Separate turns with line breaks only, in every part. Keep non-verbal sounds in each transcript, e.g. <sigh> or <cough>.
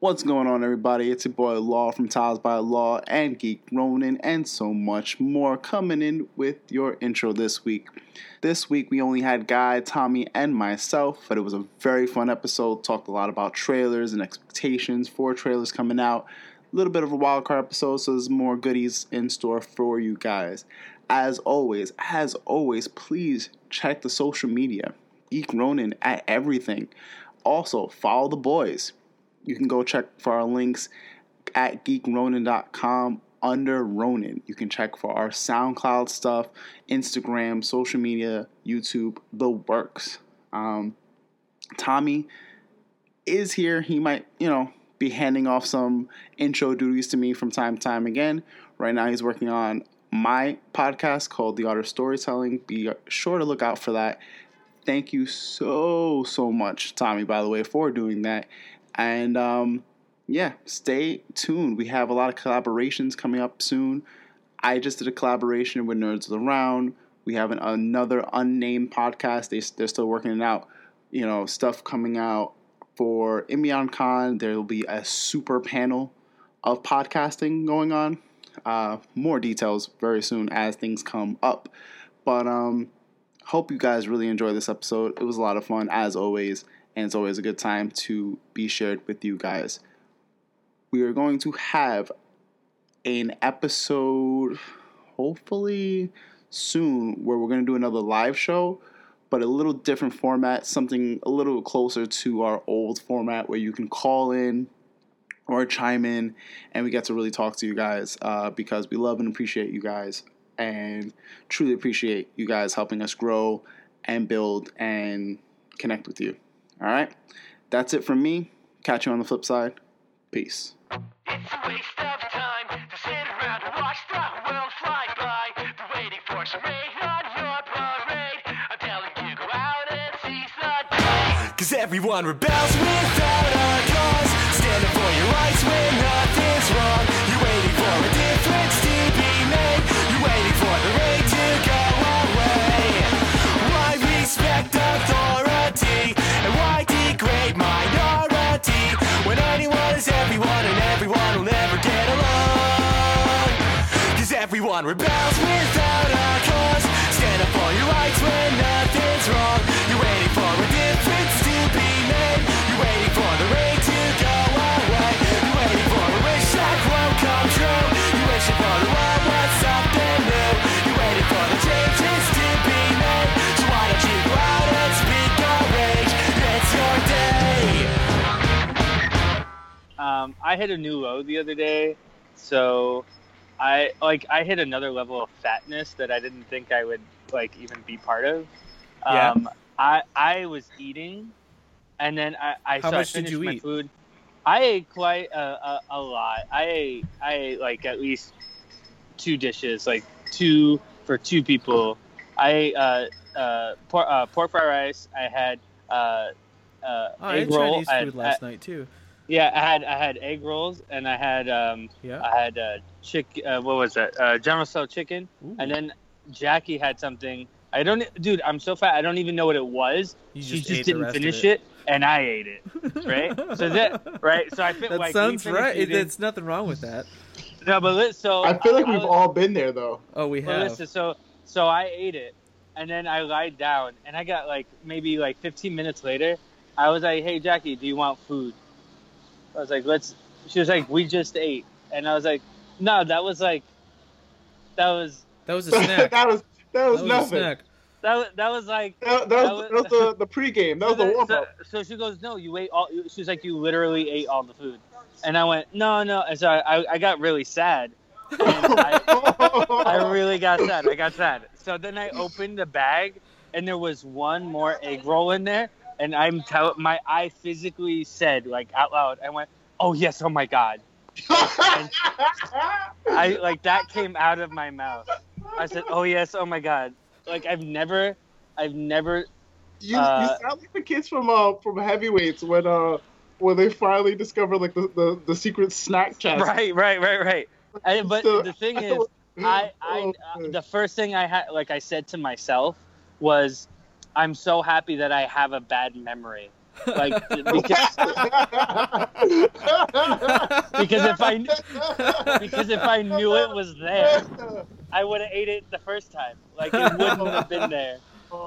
What's going on, everybody? It's your boy Law from Tales by Law and Geek Ronin, and so much more coming in with your intro this week. This week, we only had Guy, Tommy, and myself, but it was a very fun episode. Talked a lot about trailers and expectations for trailers coming out. A little bit of a wild card episode, so there's more goodies in store for you guys. As always, as always, please check the social media. Geek Ronin at everything. Also, follow the boys you can go check for our links at geekronin.com under Ronin. You can check for our SoundCloud stuff, Instagram, social media, YouTube, the works. Um, Tommy is here. He might, you know, be handing off some intro duties to me from time to time again. Right now, he's working on my podcast called The Art of Storytelling. Be sure to look out for that. Thank you so, so much, Tommy, by the way, for doing that. And um, yeah, stay tuned. We have a lot of collaborations coming up soon. I just did a collaboration with Nerds of the Round. We have an, another unnamed podcast. They, they're still working it out. You know, stuff coming out for Imbion Con. There will be a super panel of podcasting going on. Uh, more details very soon as things come up. But um, hope you guys really enjoy this episode. It was a lot of fun as always and it's always a good time to be shared with you guys. We are going to have an episode, hopefully soon, where we're going to do another live show, but a little different format, something a little closer to our old format where you can call in or chime in and we get to really talk to you guys uh, because we love and appreciate you guys and truly appreciate you guys helping us grow and build and connect with you. All right. That's it from me. Catch you on the flip side. Peace. It's a waste of time to sit around and watch the world fly by. waiting for some rain on your parade. I'm telling you, go out and seize the day. Cause everyone rebels without a cause. Standing for your rights when nothing's wrong. You're waiting for a difference is everyone and everyone will never get along. Cause everyone rebels without a cause. Stand up for your rights when nothing's wrong. You're waiting for a difference
Um, I hit a new low the other day, so I like I hit another level of fatness that I didn't think I would like even be part of.
Yeah.
Um, I I was eating, and then I, I
How
so
much
I
did you eat?
food. I ate quite a, a, a lot. I ate I ate like at least two dishes, like two for two people. I ate uh, uh, pork, uh, pork fried rice. I had uh, uh,
Oh, I
egg
had
roll.
Chinese
I had-
food last night too.
Yeah, I had I had egg rolls and I had um
Yeah.
I had uh chick uh, what was that uh General Tso chicken
Ooh.
and then Jackie had something I don't dude I'm so fat I don't even know what it was
You
she
just
just didn't finish
it.
it. and I ate it right so <laughs> that right so I feel
that
like we
sounds
finished
right.
eating-
There's nothing wrong with that.
no but li- so
I feel like
I
we've
was-
all been there though.
Oh, we
well,
have.
listen, so so I ate it, and then I lied down, and I got like maybe like 15 minutes later, I was like, "Hey Jackie, do you want food?" I was like, "Let's." She was like, "We just ate," and I was like, "No, that was like, that was <laughs>
That was a <laughs> snack.
that was that was
that was
nothing.
snack.
that that was like."
That, that
That
was,
was-
that was the, the pregame. That was <laughs> the
so,
warm
so,
up.
so she goes, "No, you ate all." She's like, "You literally ate all the food," and I went, "No, no," and so I, I, I got really sad. And I, I really got sad. I got sad. So then I opened the bag, and there was one more egg roll in there. And I'm tell my I physically said like out loud. I went, "Oh yes, oh my god!" I like that came out of my mouth. I said, "Oh yes, oh my god!" Like I've never, I've never.
you,
Uh,
you sound like the kids from uh from heavyweights when uh when they finally discover like the, the, the secret snack chest.
Right, right, right, right. And, <laughs> but
So,
the thing is,
was-
I, I, <laughs>
oh,
uh, the first thing I had, like I said to myself, was, I'm so happy that I have a bad memory Like <laughs> because because if I because if I knew it was there, I would have ate it the first time. Like it wouldn't have been there.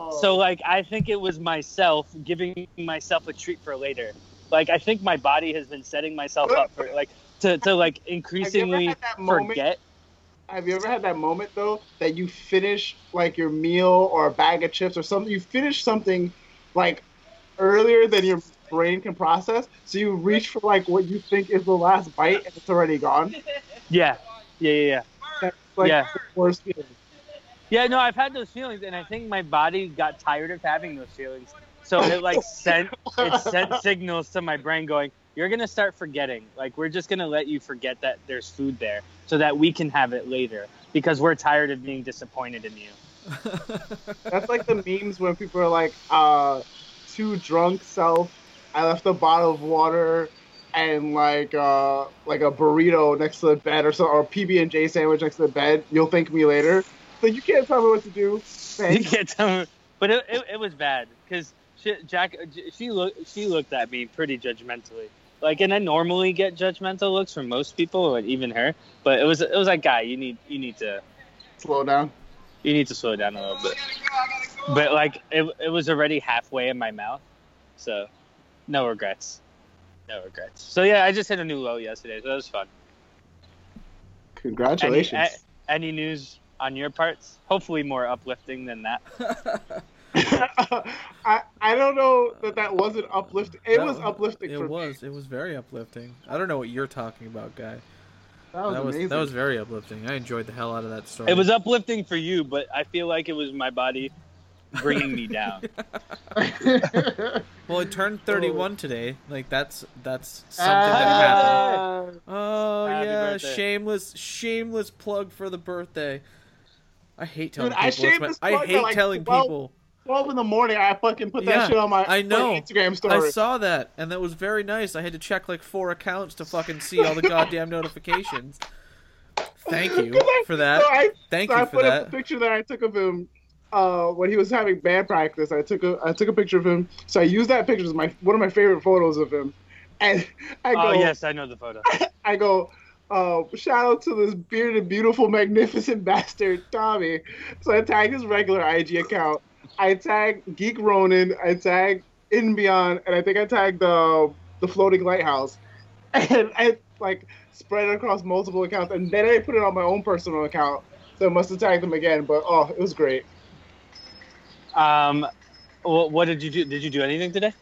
So like I think it was myself giving myself a treat for later. Like I think my body has been setting myself up for like to, to like increasingly forget.
Have you ever had that moment though that you finish like your meal or a bag of chips or something? You finish something like earlier than your brain can process, so you reach for like what you think is the last bite and it's already gone. <laughs>
Yeah. Yeah, yeah, yeah.
That's like
Yeah.
the worst feeling.
Yeah, no, I've had those feelings, and I think my body got tired of having those feelings. So it like <laughs> sent it sent signals to my brain going, "You're gonna start forgetting. Like we're just gonna let you forget that there's food there, so that we can have it later because we're tired of being disappointed in you." <laughs>
That's like the memes when people are like, uh, too drunk self. I left a bottle of water and like uh like a burrito next to the bed or so or PB and J sandwich next to the bed. You'll thank me later. So you can't tell me what to do.
You can't tell me, but it, it, it was bad because she, Jack she looked she looked at me pretty judgmentally. Like, and I normally get judgmental looks from most people, or even her. But it was it was like, guy, you need you need to
Slow down.
you need to slow down a little bit. But like it, it was already halfway in my mouth, so no regrets, no regrets. So yeah, I just hit a new low yesterday, so that was fun. Any,
Congratulations.
a- any news on your parts? Hopefully more uplifting than that. <laughs> <laughs>
I I don't know that that wasn't uplifting. It
That
was
was-
uplifting
It
for
was. It was very uplifting. I don't know what you're talking about, guy.
That was,
That was
amazing.
that was very uplifting. I enjoyed the hell out of that story.
It was uplifting for you, but I feel like it was my body bringing me down. <laughs> <laughs>
well, it turned 31 today. Like that's that's something that happened.
Ah.
Oh
Happy
yeah,
birthday.
shameless shameless plug for the birthday. I hate telling
Dude, I
people. it's my-
shameless
I hate
like,
telling
12
people.
12 in the morning, I fucking put that
Yeah,
shit on my
I know.
fucking Instagram
I saw that, and that was very nice. I had to check like four accounts to fucking see all the <laughs> goddamn notifications. Thank you <laughs>
I-
for that.
So I,
Thank
so I
you for
put up a
that.
picture that I took of him uh, when he was having band practice. I took a I took a picture of him. So I used that picture as my one of my favorite photos of him. And <laughs> I go,
Oh yes, I know the photo.
I go, uh, shout out to this bearded, beautiful, magnificent bastard, Tommy. So I tagged his regular IG account. I tag Geek Ronin. I tag In Beyond, and I think I tagged the the floating lighthouse. <laughs> And I like spread it across multiple accounts, and then I put it on my own personal account. So I must have tagged them again, but oh, it was great.
Um, what, what did you do? Did you do anything today?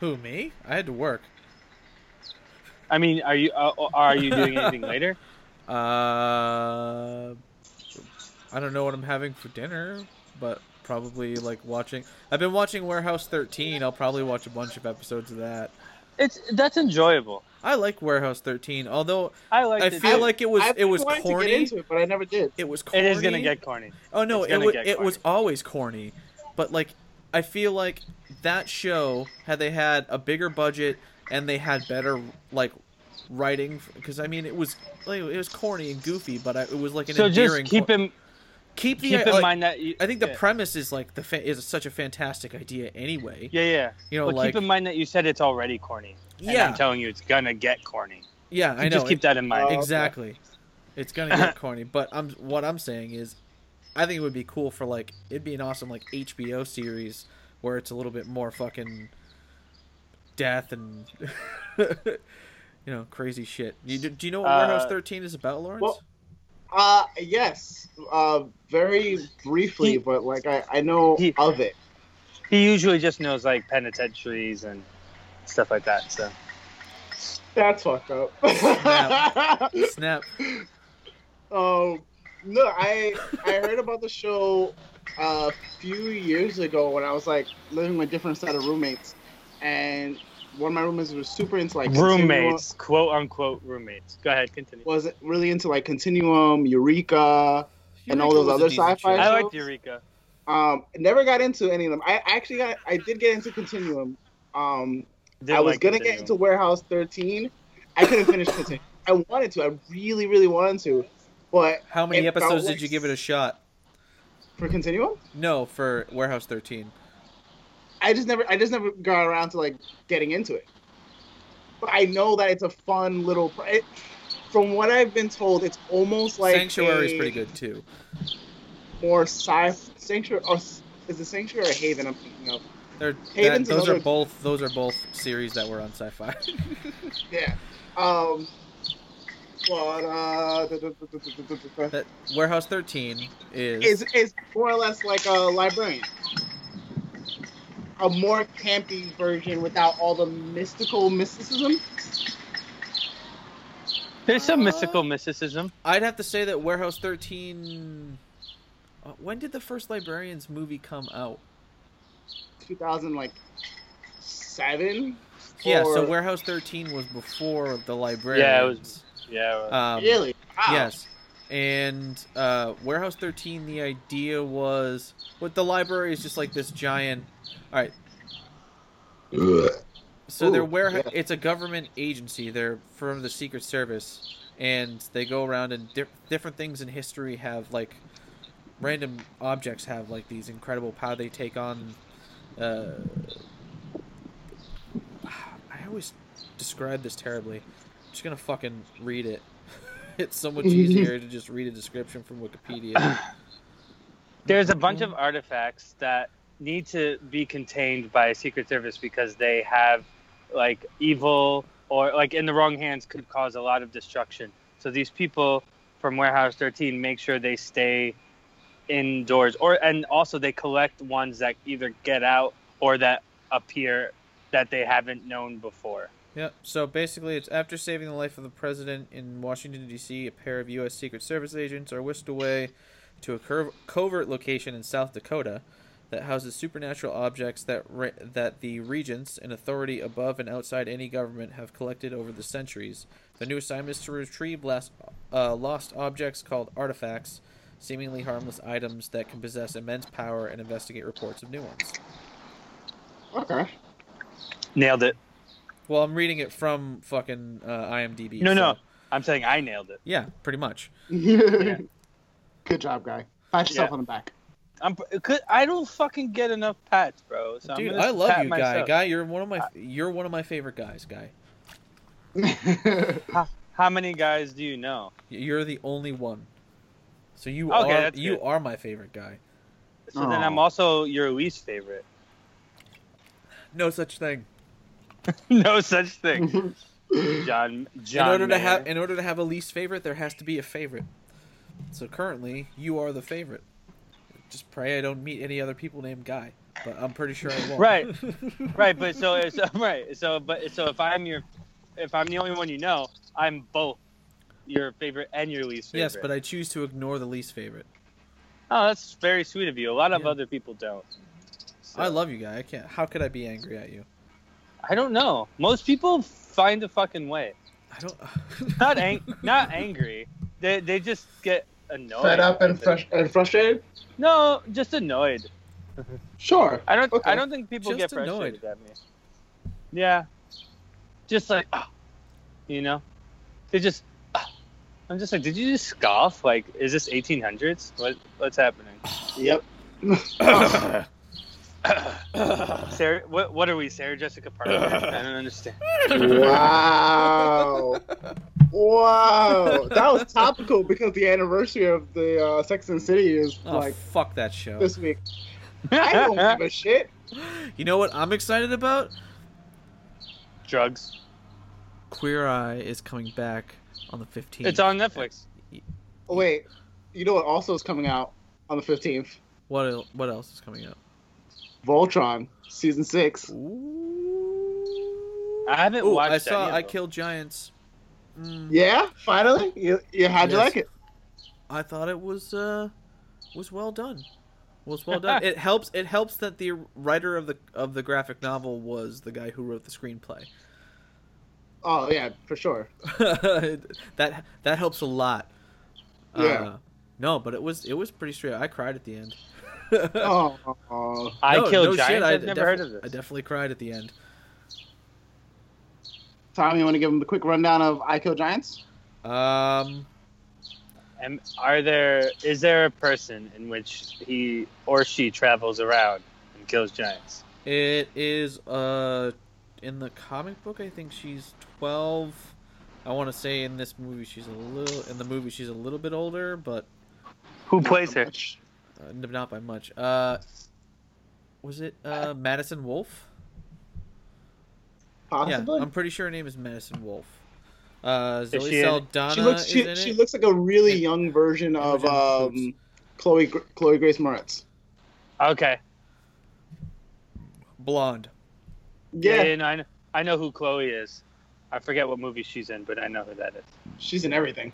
Who me? I had to work.
I mean, are you uh, are you doing anything <laughs> later?
Uh, I don't know what I'm having for dinner, but probably like watching. I've been watching Warehouse 13. I'll probably watch a bunch of episodes of that.
It's that's enjoyable.
I like Warehouse 13, although
I like.
I feel
too.
like it was
I've
it was
been wanting to
corny.
get into it, but I never did.
It was corny.
it is gonna get corny.
Oh no,
It's
it was it was always corny, but like I feel like that show had they had a bigger budget and they had better like writing because I mean it was like, it was corny and goofy, but I, it was like an
So just keep
cor-
him
keep the
keep in
like,
mind that you,
I think the
yeah.
premise is like the fa- is such a fantastic idea anyway.
yeah yeah.
You know,
but
like
keep in mind that you said it's already corny. And
yeah,
I'm telling you, it's gonna get corny.
yeah, I know.
Just keep that in mind.
Oh, okay.
exactly. It's gonna get <laughs> corny, but I'm what I'm saying is, I think it would be cool for like it'd be an awesome like HBO series where it's a little bit more fucking death and <laughs> you know crazy shit. You, do, do you know what Warehouse
Uh,
13 is about, Lawrence?
well- Uh, yes, uh, very briefly,
He-
but like I, I know
He-
of it.
He usually just knows like penitentiaries and stuff like that. So
That's fucked up.
Snap. <laughs>
um, no, I I heard about the show a few years ago when I was like living with different set of roommates, and one of my roommates was super into like continuum-
roommates, quote unquote roommates. Go ahead, continue.
was really into like Continuum, Eureka. And all those other sci-fi
show.
I
shows?
liked Eureka.
Um, never got into any of them. I actually got I did get into Continuum. Um,
Didn't
I was
like
gonna
Continuum.
get into Warehouse 13. I couldn't finish Continuum. I wanted to. I really, really wanted to, but
How many episodes
like-
did you give it a shot?
for Continuum,
No, for Warehouse 13.
I just never I just never got around to like getting into it. But I know that it's a fun little. It, from what I've been told, it's almost like
Sanctuary is pretty good too.
Or sci Sanctuary or is the Sanctuary or Haven I'm thinking of?
That, those
another...
are both those are both series that were on sci-fi. <laughs>
yeah. Um but, uh,
Warehouse 13 is...
is is more or less like a librarian. A more campy version without all the mystical mysticism.
There's some
Uh,
mystical mysticism.
I'd have to say that Warehouse 13. uh, When did the first Librarians movie come out?
2000 like seven.
Yeah, so Warehouse 13 was before the Librarians.
Yeah.
it was Um,
really? Wow.
Yes. And uh, Warehouse 13, the idea was. What the library is just like this giant. Alright. So they're
Ooh,
warehouse.
yeah.
It's a government agency. They're from the Secret Service, and they go around and di- different things in history have like random objects have like these incredible power. They take on. Uh, <sighs> I always describe this terribly. I'm just gonna fucking read it. <laughs> it's so much easier <laughs> to just read a description from Wikipedia. <clears throat>
There's a bunch of artifacts that need to be contained by a secret service because they have like evil or like in the wrong hands could cause a lot of destruction. So these people from Warehouse 13 make sure they stay indoors or and also they collect ones that either get out or that appear that they haven't known before.
Yep. So basically, it's after saving the life of the president in Washington D.C., a pair of U.S. Secret Service agents are whisked away to a cov- covert location in South Dakota that houses supernatural objects that re- that the regents, an authority above and outside any government, have collected over the centuries. The new assignment is to retrieve last, uh, lost objects called artifacts, seemingly harmless items that can possess immense power, and investigate reports of new ones.
Okay.
Nailed it.
Well, I'm reading it from fucking uh, IMDb.
No, no. I'm saying I nailed it.
Yeah, pretty much. <laughs>
Good job, guy. Pat yourself
Yeah.
on the back.
I'm cause I don't fucking get enough pats, bro. So I'm
Dude, I love you, guy.
myself.
Guy, you're one of my you're one of my favorite guys, guy. <laughs>
How many guys do you know?
You're the only one. So you
Okay,
are
that's
you
good.
are my favorite guy.
So then I'm also your least favorite.
No such thing. <laughs>
no such thing. John. <laughs> John.
in order to have in order to have a least favorite, there has to be a favorite. So currently, you are the favorite. Just pray I don't meet any other people named Guy, but I'm pretty sure I won't.
Right. <laughs> right, but so it's right. So but so if I'm your, if I'm the only one you know, I'm both your favorite and your least favorite.
yes, but I choose to ignore the least favorite.
Oh, that's very sweet of you. A lot of
Yeah.
other people don't. So,
I love you, Guy. I can't. How could I be angry at you?
I don't know. Most people find a fucking way.
I don't. <laughs>
Not ang- not angry. They they just get annoyed.
Fed up and,
with
frus- and frustrated?
No, just annoyed.
Sure.
I don't.
Okay.
I don't think people
Just
get frustrated at me. Yeah, just like, ah, you know, they just. ah. I'm just like, did you just scoff? Like, is this 1800s? What what's happening?
Yep. <coughs> <coughs> <coughs> <coughs>
Sarah, what what are we, Sarah Jessica Parker? I <coughs> don't understand.
wow. Wow. That was topical because the anniversary of the uh, Sex and City is
oh,
like
fuck that show.
this week. I don't give a shit.
You know what I'm excited about?
Drugs.
Queer Eye is coming back on the 15th.
It's on Netflix.
Oh, wait. You know what also is coming out on the 15th?
What el- what else is coming out?
Voltron, season six.
Ooh.
I haven't
Ooh,
watched.
I saw
any of
I
them.
Killed Giants. Mm,
Yeah, finally. You, you how'd you like it?
I thought it was uh was well done. Was well done. <laughs> it helps it helps that the writer of the of the graphic novel was the guy who wrote the screenplay.
Oh yeah, for sure. <laughs>
that that helps a lot.
Yeah.
Uh, no, but it was it was pretty straight. I cried at the end.
Oh, oh.
I
No,
killed
no shit,
giants.
I
I've never heard of this.
I definitely cried at the end.
Tom, you want to give him the quick rundown of I Kill Giants?
Um,
And are there is there a person in which he or she travels around and kills giants?
It is uh in the comic book. I think she's twelve. I want to say in this movie she's a little in the movie she's a little bit older, but
Who plays her?
Uh, not by much. Uh, was it uh Madison Wolfe?
Possibly.
Yeah, I'm pretty sure her name is Madison Wolfe. Uh, Zoe
she in-
Saldana
she looks
is
she,
in
she
it.
looks like a really
And-
young version of um, Chloe Chloe Grace Moretz.
Okay.
Blonde.
Yeah,
Yeah,
yeah, I know, I know who Chloe is. I forget what movie she's in, but I know who that is.
she's in everything.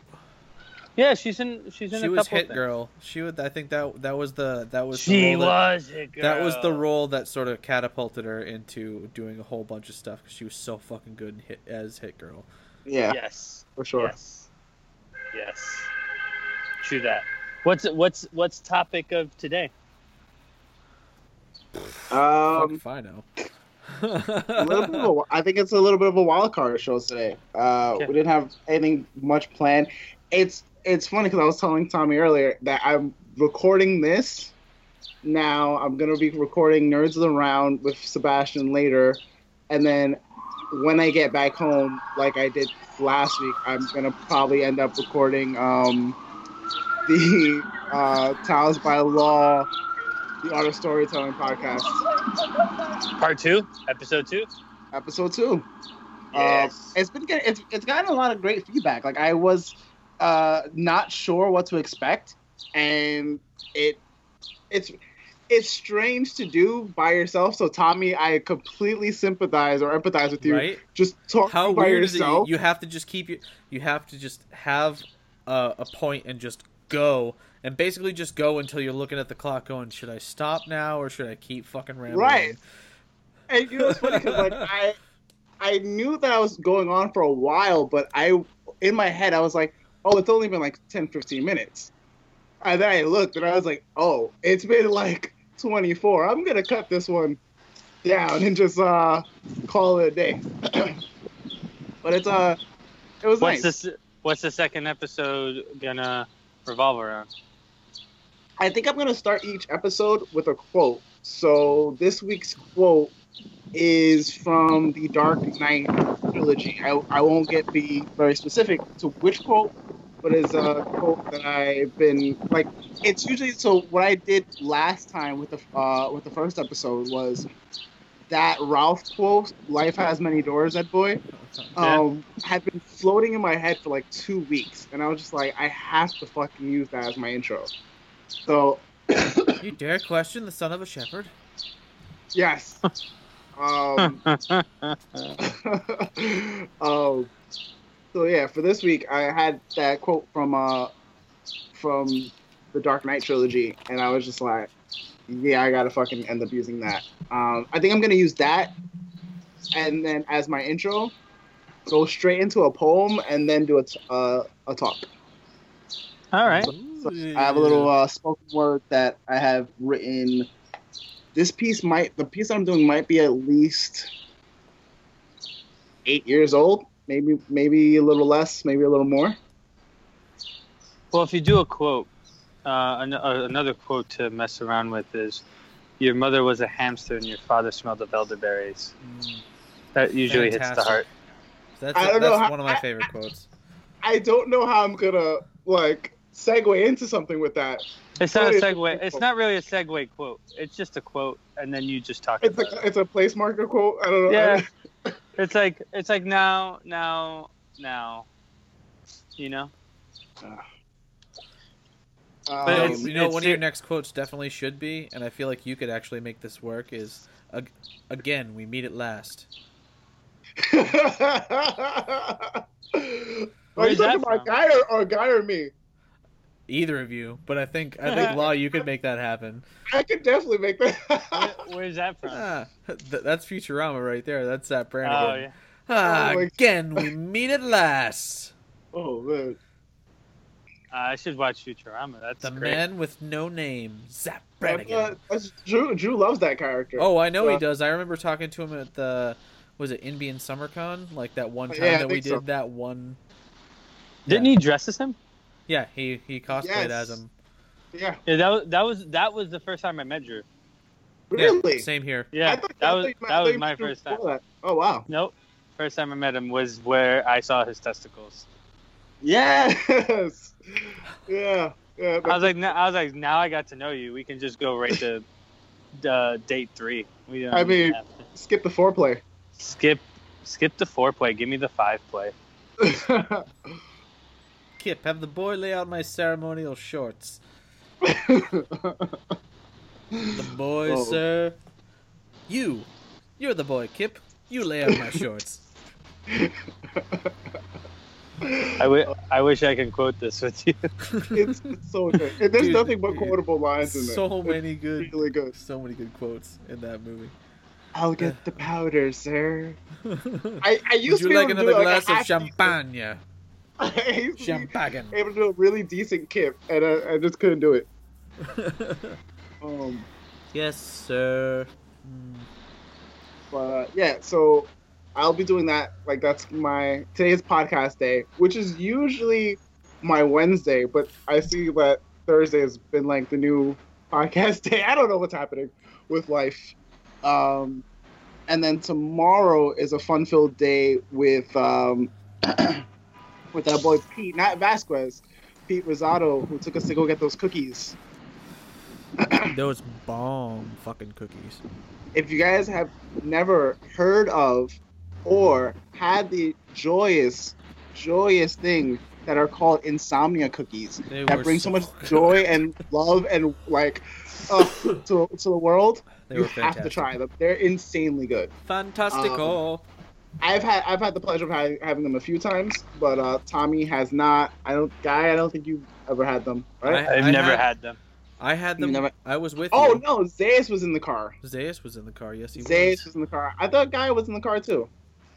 Yeah, she's in. She's in
She
a
was
couple.
Hit
things.
Girl. She would. I think that that was the that was the
She
role that-
was it, girl.
That was the role that sort of catapulted her into doing a whole bunch of stuff because she was so fucking good in hit, as Hit Girl.
Yeah,
Yes.
for sure.
Yes. Yes. True that. What's what's what's topic of today?
Fuck
Um,
if I know.
a little bit of a, I think it's a little bit of a wild card show today. Uh,
Okay.
We didn't have anything much planned. It's it's funny because I was telling Tommy earlier that I'm recording this now. I'm gonna be recording Nerds of the Round with Sebastian later, and then when I get back home, like I did last week, I'm gonna probably end up recording um, <laughs> the uh, Towels by Law, the Art of Storytelling podcast.
Part two, episode two.
episode two.
Yes.
Uh, it's been getting, it's it's gotten a lot of great feedback. Like I was uh, not sure what to expect, and it it's it's strange to do by yourself. So Tommy, I completely sympathize or empathize with you.
right?
Just talking
How
by
weird is it? You,
yourself.
you have to just keep you. You have to just have a, a point and just go. And basically just go until you're looking at the clock, going, "Should I stop now or should I keep fucking rambling?"
Right. And you know it's funny because like I I knew that I was going on for a while, but I in my head I was like, oh, it's only been like 10, 15 minutes. And then I looked and I was like, oh, it's been like 24. I'm gonna cut this one down and just uh call it a day. <clears throat> but it's uh it was
What's
nice.
this? What's the second episode gonna revolve around?
I think I'm gonna start each episode with a quote. So this week's quote is from the Dark Knight trilogy. I, I won't get be very specific to which quote, but it's a quote that I've been like. It's usually so. What I did last time with the uh, with the first episode was that Ralph quote, "Life has many doors." That boy
Yeah.
um, had been floating in my head for like two weeks, and I was just like, I have to fucking use that as my intro. So
You dare question the son of a shepherd?
yes. <laughs> Um, <laughs> <laughs> um, so yeah, for this week, I had that quote from uh, from the Dark Knight trilogy, and I was just like, yeah, I gotta fucking end up using that. Um, I think I'm gonna use that, and then as my intro, go straight into a poem, and then do a t- uh, a talk.
All right.
So I have a little uh, spoken word that I have written. This piece might, the piece I'm doing might be at least eight years old, maybe maybe a little less, maybe a little more.
Well, if you do a quote, uh, an- uh, another quote to mess around with is, "Your mother was a hamster and your father smelled of elderberries."
Mm,
That usually hits the heart.
That's,
I don't
that's
know how-
one of my
I-
favorite quotes.
I don't know how I'm gonna like segue into something with that.
It's not a
It's a
segue. It's not really a segue quote. It's just a quote, and then you just talk
It's
about
a
it.
it's a place marker quote. I don't know.
Yeah. <laughs> It's like it's like now, now, now. You know.
Um,
But
You know- you know, one of your next quotes definitely should be, and I feel like you could actually make this work. Is again, we meet at last. <laughs>
Are
Where's
you talking
that
about
from?
guy or, or guy or me?
Either of you, but I think I think <laughs> Law, you could make that happen.
I could definitely make <laughs>
Where,
that.
where's that from?
Ah, th- that's Futurama right there. That's Zap
oh
Brannigan.
yeah.
Ah,
Oh my-
again, we meet at last. <laughs>
oh man.
Uh, I should watch Futurama. That's
The
great.
man with no name, Zap
That's,
Brannigan.
uh, that's Drew. Drew loves that character.
Oh, I know he does. I remember talking to him at the was it Indian SummerCon, like that one time
Yeah,
that we did
so.
that one.
Didn't he dress as him?
Yeah, he he cosplayed
Yes.
as him.
Yeah.
Yeah, that was that was that was the first time I met Drew.
Really?
Yeah, same here.
Yeah,
I thought-
that was
you meant- I
that was my first time.
that. Oh wow.
Nope. First time I met him was where I saw his testicles.
Yes. <laughs> Yeah. Yeah.
I was like, no, I was like, now I got to know you. We can just go right to <laughs> uh, date three. We don't
I mean- skip the foreplay.
skip, skip the foreplay. Give me the five play. <laughs>
Kip, have the boy lay out my ceremonial shorts. The boy, <laughs>
Oh.
sir. You. You're the boy, Kip. You lay out my shorts. <laughs>
I, w- I wish I could quote this with you. <laughs>
it's, it's so good. And there's
Dude,
nothing but
dude.
quotable lines in there.
So
It's
many good,
really good.
so many good quotes in that movie.
I'll get the powder, sir. I, I used
you
to be
like
able to
another
do,
glass
a
of
half
champagne?
Decent- I used to be
Champagne.
able to do a really decent kip, and I, I just couldn't do it. <laughs> Um,
yes, sir.
But uh, yeah, so I'll be doing that. Like that's my today's podcast day, which is usually my Wednesday, but I see that Thursday has been like the new podcast <laughs> day. I don't know what's happening with life. Um, and then tomorrow is a fun-filled day with um, <clears throat> with that boy Pete, not Vasquez, Pete Rosado, who took us to go get those cookies. <clears throat>
Those bomb fucking cookies.
if you guys have never heard of or had the joyous, joyous thing that are called insomnia cookies
They
that bring so, much joy and love and like uh, to, to the world,
They
you
were
have to try them. They're insanely good.
Fantastico.
I've had I've had the pleasure of ha- having them a few times, but uh, Tommy has not. I don't, guy. I don't think you've ever had them, right?
I-
I've never
had-
had them.
I had them.
never-
I was with
oh
you.
no, Zayas was in the car.
Zayas was in the car. Yes, he
Zayas
was.
was in the car. I thought Guy was in the car too.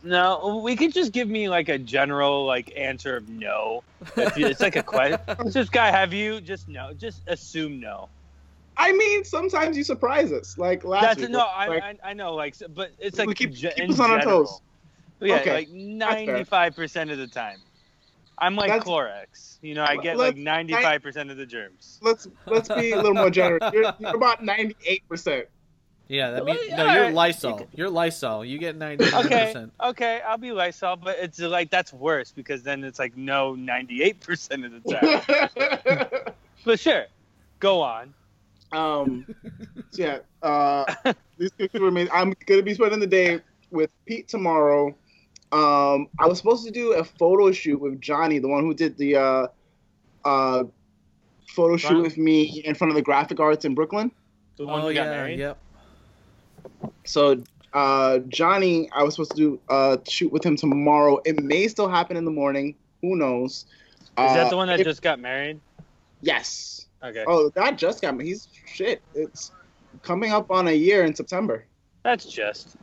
No, we could just give me like a general like answer of no. If you- It's like a question. <laughs> Just guy, have you? Just no. Just assume no.
I mean, sometimes you surprise us, like last
That's
week.
no. I,
like,
I I know. Like, but it's
We
like
keep-
ge-
keep us on our toes.
Yeah,
Okay,
like ninety-five percent of the time. I'm like
That's-
Clorox. You know, I get like ninety-five percent of the germs.
let's let's be a little more generous. <laughs> You're, you're about ninety eight percent.
Yeah, that means no. You're. Lysol. You're Lysol. You get ninety-nine percent.
okay, okay, I'll be Lysol, but it's like that's worse because then it's like no ninety-eight percent of the time. <laughs> but sure, go on.
um, <laughs> yeah, uh, these cookies were amazing. I'm gonna be spending the day with Pete tomorrow. Um, I was supposed to do a photo shoot with Johnny, the one who did the uh, uh, photo shoot
Johnny?
with me in front of the graphic arts in Brooklyn.
The one
Oh
who got married.
yep.
So uh, Johnny, I was supposed to do uh, shoot with him tomorrow. It may still happen in the morning. Who knows?
Is that
Uh,
the one that
if-
just got married?
Yes.
Okay,
Oh, that just got me. He's shit. It's coming up on a year in September.
that's just.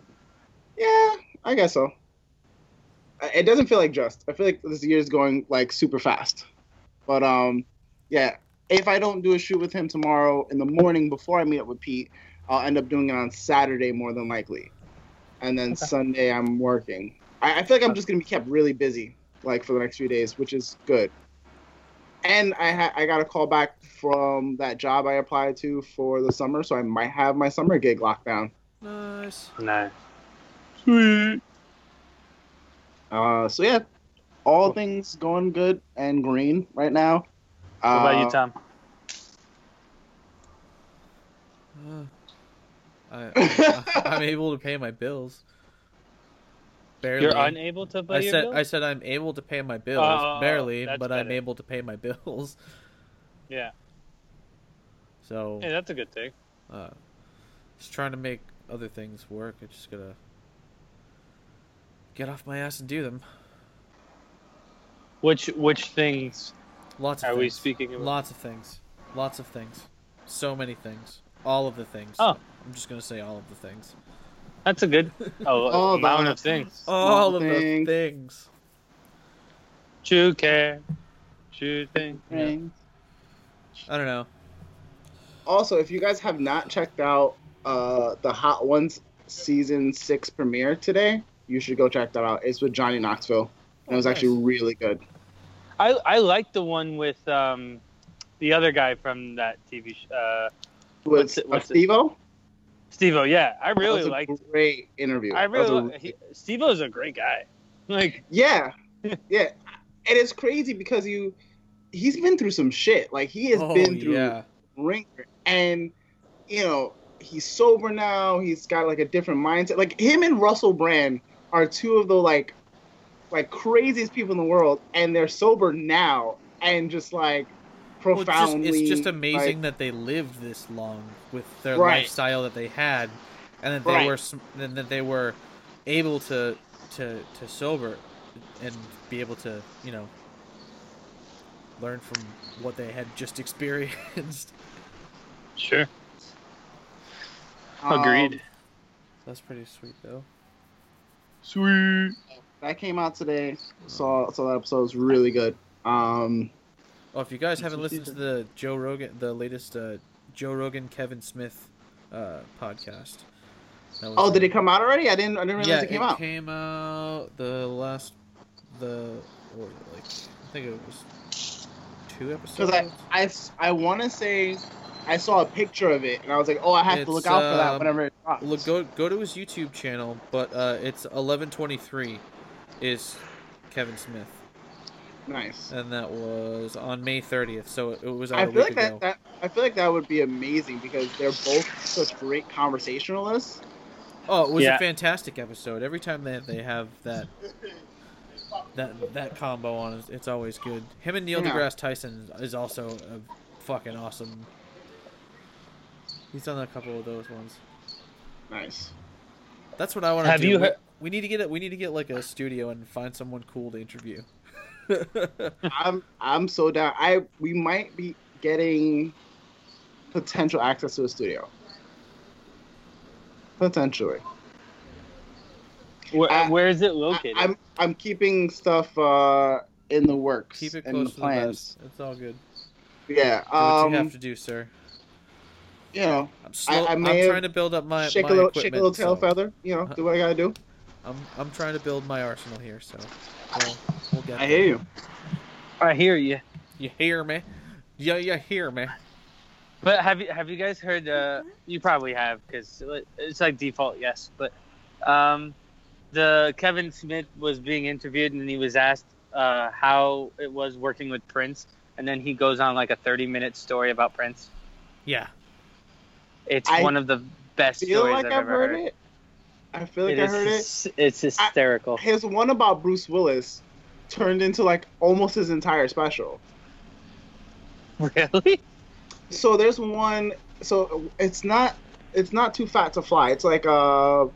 Yeah, I guess so. It doesn't feel like just. I feel like this year is going like super fast. But um, yeah. If I don't do a shoot with him tomorrow in the morning before I meet up with Pete, I'll end up doing it on Saturday more than likely, and then
Okay.
Sunday I'm working. I, I feel like I'm just gonna be kept really busy like for the next few days, which is good. And I ha- I got a call back from that job I applied to for the summer, so I might have my summer gig locked down.
Nice.
Nice. Sweet.
Uh, so yeah, all things going good and green right now.
What about
Uh,
you, Tom?
Uh, <laughs> I, I'm able to pay my bills. Barely.
You're unable to pay
I
your
said
bills?
I said I'm able to pay my bills
Oh,
barely,
that's
but I'm able to pay my bills.
Yeah.
So
Hey, that's a good thing.
uh, just trying to make other things work. I just gotta get off my ass and do them.
Which which things
Lots of
are
things.
we speaking about?
Lots of things. Lots of things. So many things. All of the things.
Oh.
I'm just gonna say all of the things.
That's a good <laughs> oh,
All
amount of things.
All of
things.
the things.
True care. True thing.
I don't know.
Also, if you guys have not checked out uh, the Hot Ones season six premiere today, you should go check that out. It's with Johnny Knoxville, and it was
Oh,
actually really good.
I I like the one with um the other guy from that TV show. uh What's it- what's it?
Stevo?
Steve-O, yeah, I
That
really
was a
liked.
great interview.
I
That was a
really he, Steve-O's a great guy. <laughs> Like,
Yeah, <laughs> yeah, and it's crazy because you, he's been through some shit. Like he has
oh
been through
yeah.
ringer, and you know he's sober now. He's got like a different mindset. Like him and Russell Brand are two of the like, like craziest people in the world, and they're sober now and just like
Well, it's, just,
profoundly.
it's just amazing
like,
that they lived this long with their
Right.
lifestyle that they had, and that they
Right.
were and that they were able to to to sober and be able to you know learn from what they had just <laughs> experienced.
sure,
um,
agreed.
That's pretty sweet though.
Sweet.
that came out today. Saw saw that episode. It was really good. Um,
Oh, if you guys haven't listened to the Joe Rogan, the latest uh, Joe Rogan Kevin Smith uh, podcast.
oh, did it come out already? I didn't. I didn't realize
yeah,
it came out.
came out the last the what was it, like I think it was two episodes.
Because I, I, I want to say I saw a picture of it and I was like, oh, I have
It's,
to look out for that
um,
whenever it drops.
Look, go go to his YouTube channel, but uh, it's eleven twenty three, is Kevin Smith,
nice.
and that was on May thirtieth. So it, it was out
I
a
feel
week
like
ago.
that, that I feel like that would be amazing because they're both such great conversationalists.
Oh, it was
Yeah.
a fantastic episode. Every time they they have that that that combo on, it's, it's always good. Him and Neil
Yeah.
deGrasse Tyson is also a fucking awesome. He's done a couple of those ones.
Nice.
That's what I want to
Have
do.
you
we,
heard-
we need to get it. We need to get like a studio and find someone cool to interview. <laughs>
I'm I'm so down. I we might be getting potential access to a studio. Potentially.
Where,
I-
where is it
I,
located?
I'm I'm keeping stuff uh in the works.
Keep it
and
close
the
to the
plans.
vest. It's all good.
Yeah.
Do what
Um.
you have to do, sir.
You know,
I'm slow.
I
I,
may
am trying to build up my
shake
my
a little,
equipment.
shake a little tail
so
feather. You know, do what I gotta do.
I'm I'm trying to build my arsenal here, so we'll, we'll get.
I
there.
hear you.
I hear you.
You hear me? Yeah, you hear me?
But have you have you guys heard? Uh, you probably have because it's like default yes. But um, the Kevin Smith was being interviewed and he was asked uh, how it was working with Prince, and then he goes on like a thirty minute story about Prince.
Yeah.
It's
I
one of the best
Feel
stories
like
I've,
I've
ever
heard
heard.
it. I feel like
It
I
is
heard it.
hys- It's hysterical.
His one about Bruce Willis turned into like almost his entire special.
really?
So there's one. So it's not. It's not too fat to fly. It's like uh,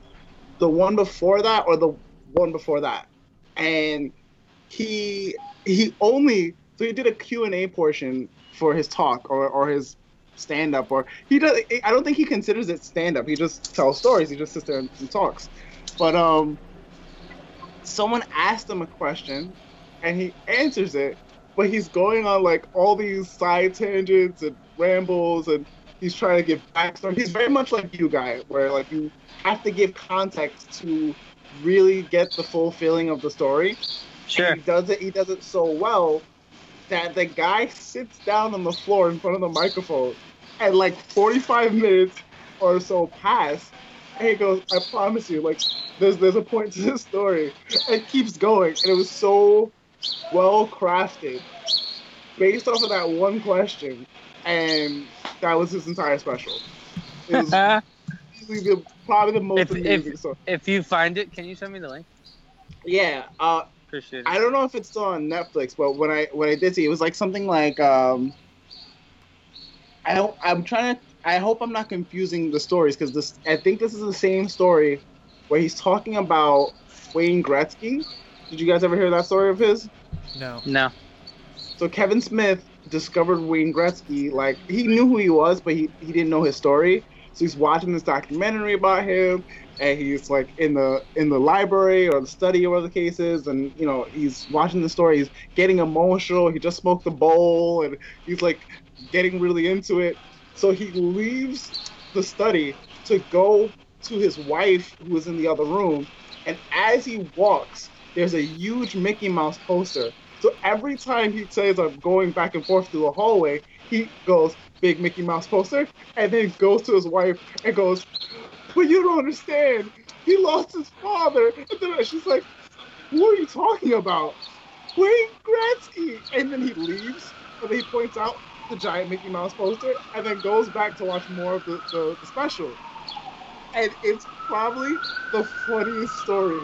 the one before that or the one before that, and he he only so he did a Q and A portion for his talk or or his stand up or he does. I don't think he considers it stand up. He just tells stories. He just sits there and, and talks. But um, someone asked him a question, and he answers it, but he's going on like all these side tangents and rambles and he's trying to give backstory. He's very much like you guy, where like you have to give context to really get the full feeling of the story.
Sure.
And he does it he does it so well that the guy sits down on the floor in front of the microphone and like 45 minutes or so pass and he goes, I promise you, like there's there's a point to this story. It keeps going and it was so well crafted based off of that one question and that was his entire special. It was <laughs> the, probably the most
If- if-
amusing story.
if you find it, can you send me the link?
Yeah, uh,
Appreciate it.
I don't know if it's still on Netflix, but when I when I did see, it was like something like um. I don't, I'm trying to. I hope I'm not confusing the stories because this. I think this is the same story, where he's talking about Wayne Gretzky. Did you guys ever hear that story of his?
No.
No.
So Kevin Smith discovered Wayne Gretzky. Like he knew who he was, but he, he didn't know his story. So he's watching this documentary about him, and he's like in the in the library or the study or whatever the case is, and you know he's watching the story. He's getting emotional. He just smoked a bowl, and he's like getting really into it. So he leaves the study to go to his wife, who is in the other room, and as he walks, there's a huge Mickey Mouse poster So every time he says I'm going back and forth through the hallway, he goes big Mickey Mouse poster, and then goes to his wife and goes, "But you don't understand. He lost his father." And then she's like, "What are you talking about?" Wayne Gretzky. And then he leaves, and then he points out the giant Mickey Mouse poster, and then goes back to watch more of the, the, the special. And it's probably the funniest story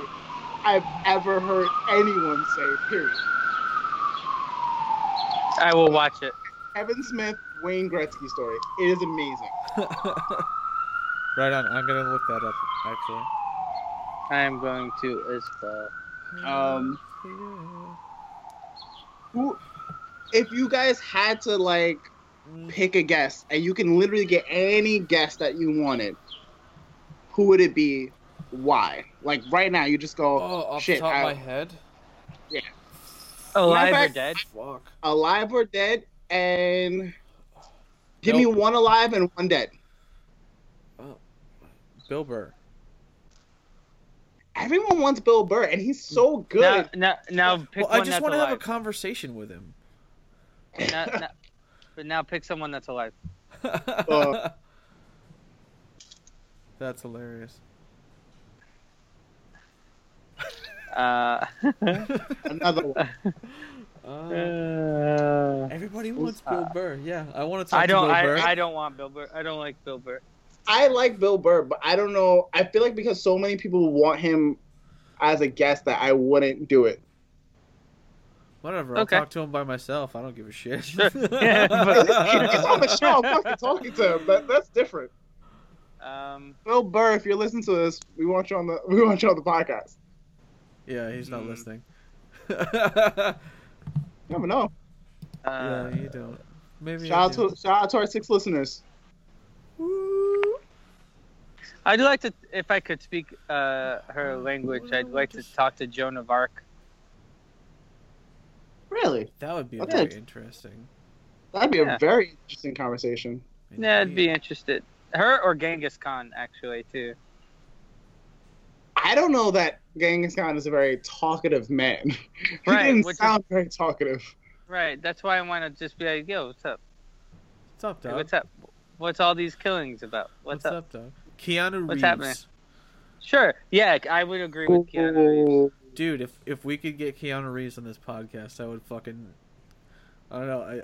I've ever heard anyone say, period.
I will watch it.
Kevin Smith, Wayne Gretzky story. It is amazing. <laughs>
right on. I'm gonna look that up actually.
I am going to as well.
Um, who, if you guys had to like pick a guest, and you can literally get any guest that you wanted, who would it be? Why? Like right now, you just go
Oh, off
shit.
the top
I-
of my head. Yeah.
Alive or dead?
Fuck.
alive or dead, and give
Nope.
me one alive and one dead.
Oh, Bill Burr.
Everyone wants Bill Burr, and he's so good.
now, now pick
Well, I just want to have a conversation with him.
Now- now- but now pick someone that's alive.
Uh. <laughs>
That's hilarious.
Uh, <laughs>
Another one.
Uh, <laughs>
uh,
everybody wants Bill
uh,
Burr. Yeah, I want to talk
I don't.
to Bill Burr.
I, I don't want Bill Burr. I don't like Bill Burr.
I like Bill Burr, but I don't know. I feel like because so many people want him as a guest that I wouldn't do it.
Whatever. I'll
Okay.
talk to him by myself. I don't give a shit.
Sure. <laughs> Yeah,
He's on the show. I'm fucking talking to him. That, that's different.
Um,
Bill Burr, if you're listening to this, we want you on the we want you on the podcast.
yeah, he's not
Mm.
listening.
You never know.
uh,
yeah, you don't. Maybe.
Shout out to shout out to our six listeners.
Woo.
I'd like to, if I could speak uh, her language, I'd like to talk to Joan of Arc.
Really,
That would be
Okay.
very interesting.
that'd be
Yeah.
a very interesting conversation.
Yeah, I'd be interested. Her or Genghis Khan, actually, too.
I don't know that Genghis Khan is a very talkative man. <laughs> he
Right,
didn't
which is-
sound very talkative.
Right. That's why I want to just be like, yo, what's up?
What's up,
Hey,
dog?
what's up? What's all these killings about? What's, up?
dog? Keanu
What's
Reeves.
happening? Sure. Yeah, I would agree with Keanu Reeves.
Dude, if if we could get Keanu Reeves on this podcast, I would fucking. I don't know. I,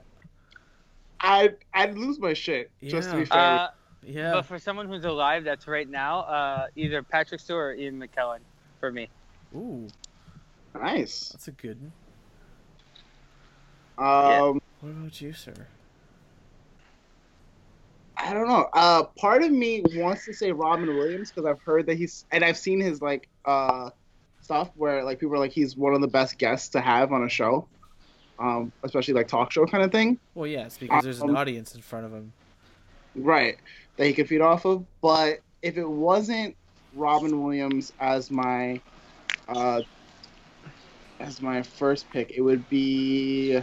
I'd I'd lose my shit just to be
Yeah.
fair.
Uh,
yeah.
But for someone who's alive, that's right now, uh, either Patrick Stewart or Ian McKellen for me.
Ooh,
nice.
that's a good. one.
Um,
What about you, sir?
I don't know. Uh, part of me wants to say Robin Williams because I've heard that he's and I've seen his like uh stuff where like people are like he's one of the best guests to have on a show, um, especially like talk show kind of thing.
Well, yes, because there's an
Um,
audience in front of him.
Right. That he could feed off of. But if it wasn't Robin Williams as my uh as my first pick, it would be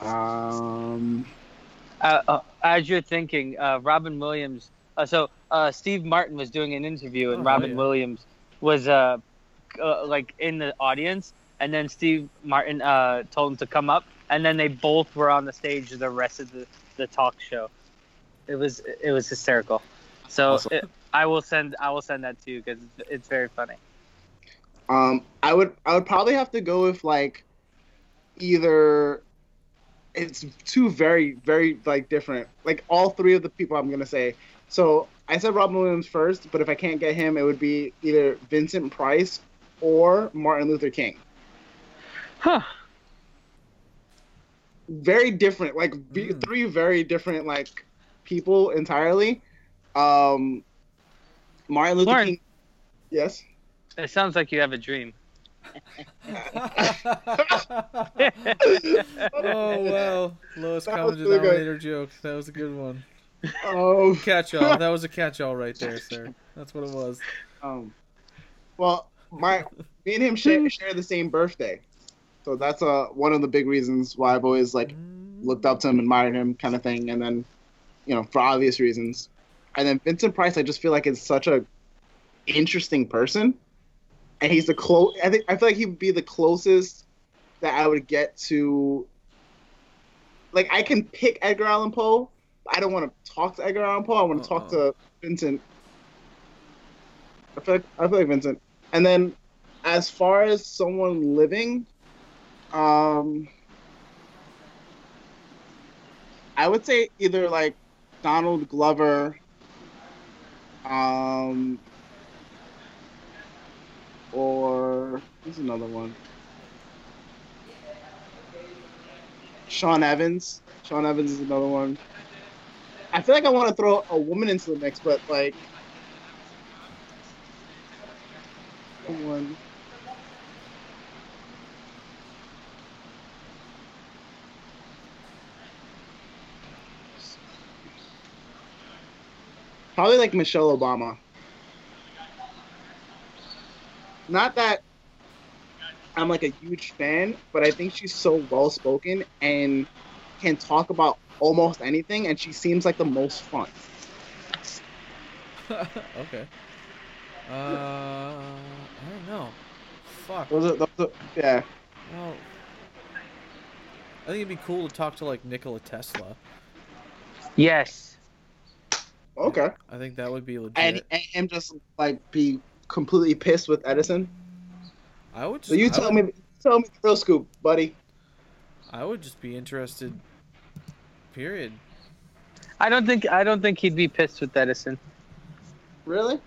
um
Uh, uh, as you're thinking, uh, Robin Williams. Uh, so uh, Steve Martin was doing an interview, and
Oh,
Robin
yeah.
Williams was uh, uh, like in the audience, and then Steve Martin uh, told him to come up, and then they both were on the stage the rest of the, the talk show. It was it was hysterical. So
Awesome.
it, I will send I will send that to you because it's, it's very funny.
um I would I would probably have to go with like either it's two very very like different like all three of the people I'm gonna say. So I said Robin Williams first, but if I can't get him, it would be either Vincent Price or Martin Luther King.
Huh.
very different like
Mm.
three very different like people entirely um martin luther
Lauren.
king yes
It sounds like you have a dream. <laughs> <laughs>
oh wow, lowest
That
common
was really
joke. That was a good one.
Um, <laughs>
Catch-all. That was a catch-all right there, sir. That's what it was.
um well my me and him share, share the same birthday so that's uh one of the big reasons why i've always like looked up to him admired him kind of thing and then you know for obvious reasons and then vincent price i just feel like is such a interesting person and he's the close. I think I feel like he would be the closest that I would get to. Like I can pick Edgar Allan Poe. I don't want to talk to Edgar Allan Poe. I want to talk
Uh-uh.
to Vincent. I feel like I feel like Vincent. And then, as far as someone living, um, I would say either like Donald Glover, um, or who's another one? Sean Evans. Sean Evans is another one. I feel like I want to throw a woman into the mix, but like, one. Probably like Michelle Obama. Not that I'm like a huge fan, but I think she's so well spoken and can talk about almost anything, and she seems like the most fun. <laughs>
okay. Uh, I don't know. Fuck.
Those are, those are, yeah.
Well, I think it'd be cool to talk to like Nikola Tesla.
Yes.
Okay.
I think that would be legit.
And, and him just like be completely pissed with Edison.
I would. Just,
So you
I
tell
would,
me, tell me the real scoop, buddy.
I would just be interested. Period.
I don't think I don't think he'd be pissed with Edison.
Really?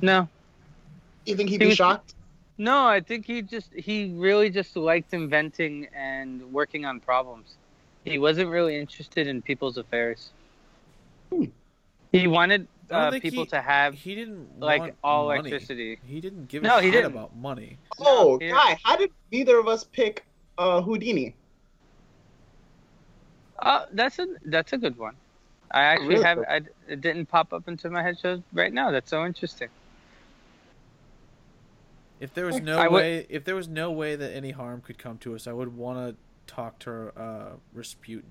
No.
You think he'd
He
be
was-
shocked?
No, I think he just he really just liked inventing and working on problems. He wasn't really interested in people's affairs.
Hmm.
He wanted uh, people
he-
to have
He didn't
like all
money.
electricity.
He didn't give
No,
a
he
shit
didn't.
about money.
Oh,
here-
guy, how did neither of us pick uh, Houdini?
Uh, that's a that's a good one. I actually
Really?
have I, it didn't pop up into my head so right now. That's so interesting.
If there was no
I would-
way, if there was no way that any harm could come to us, I would want to talk to uh, Rasputin.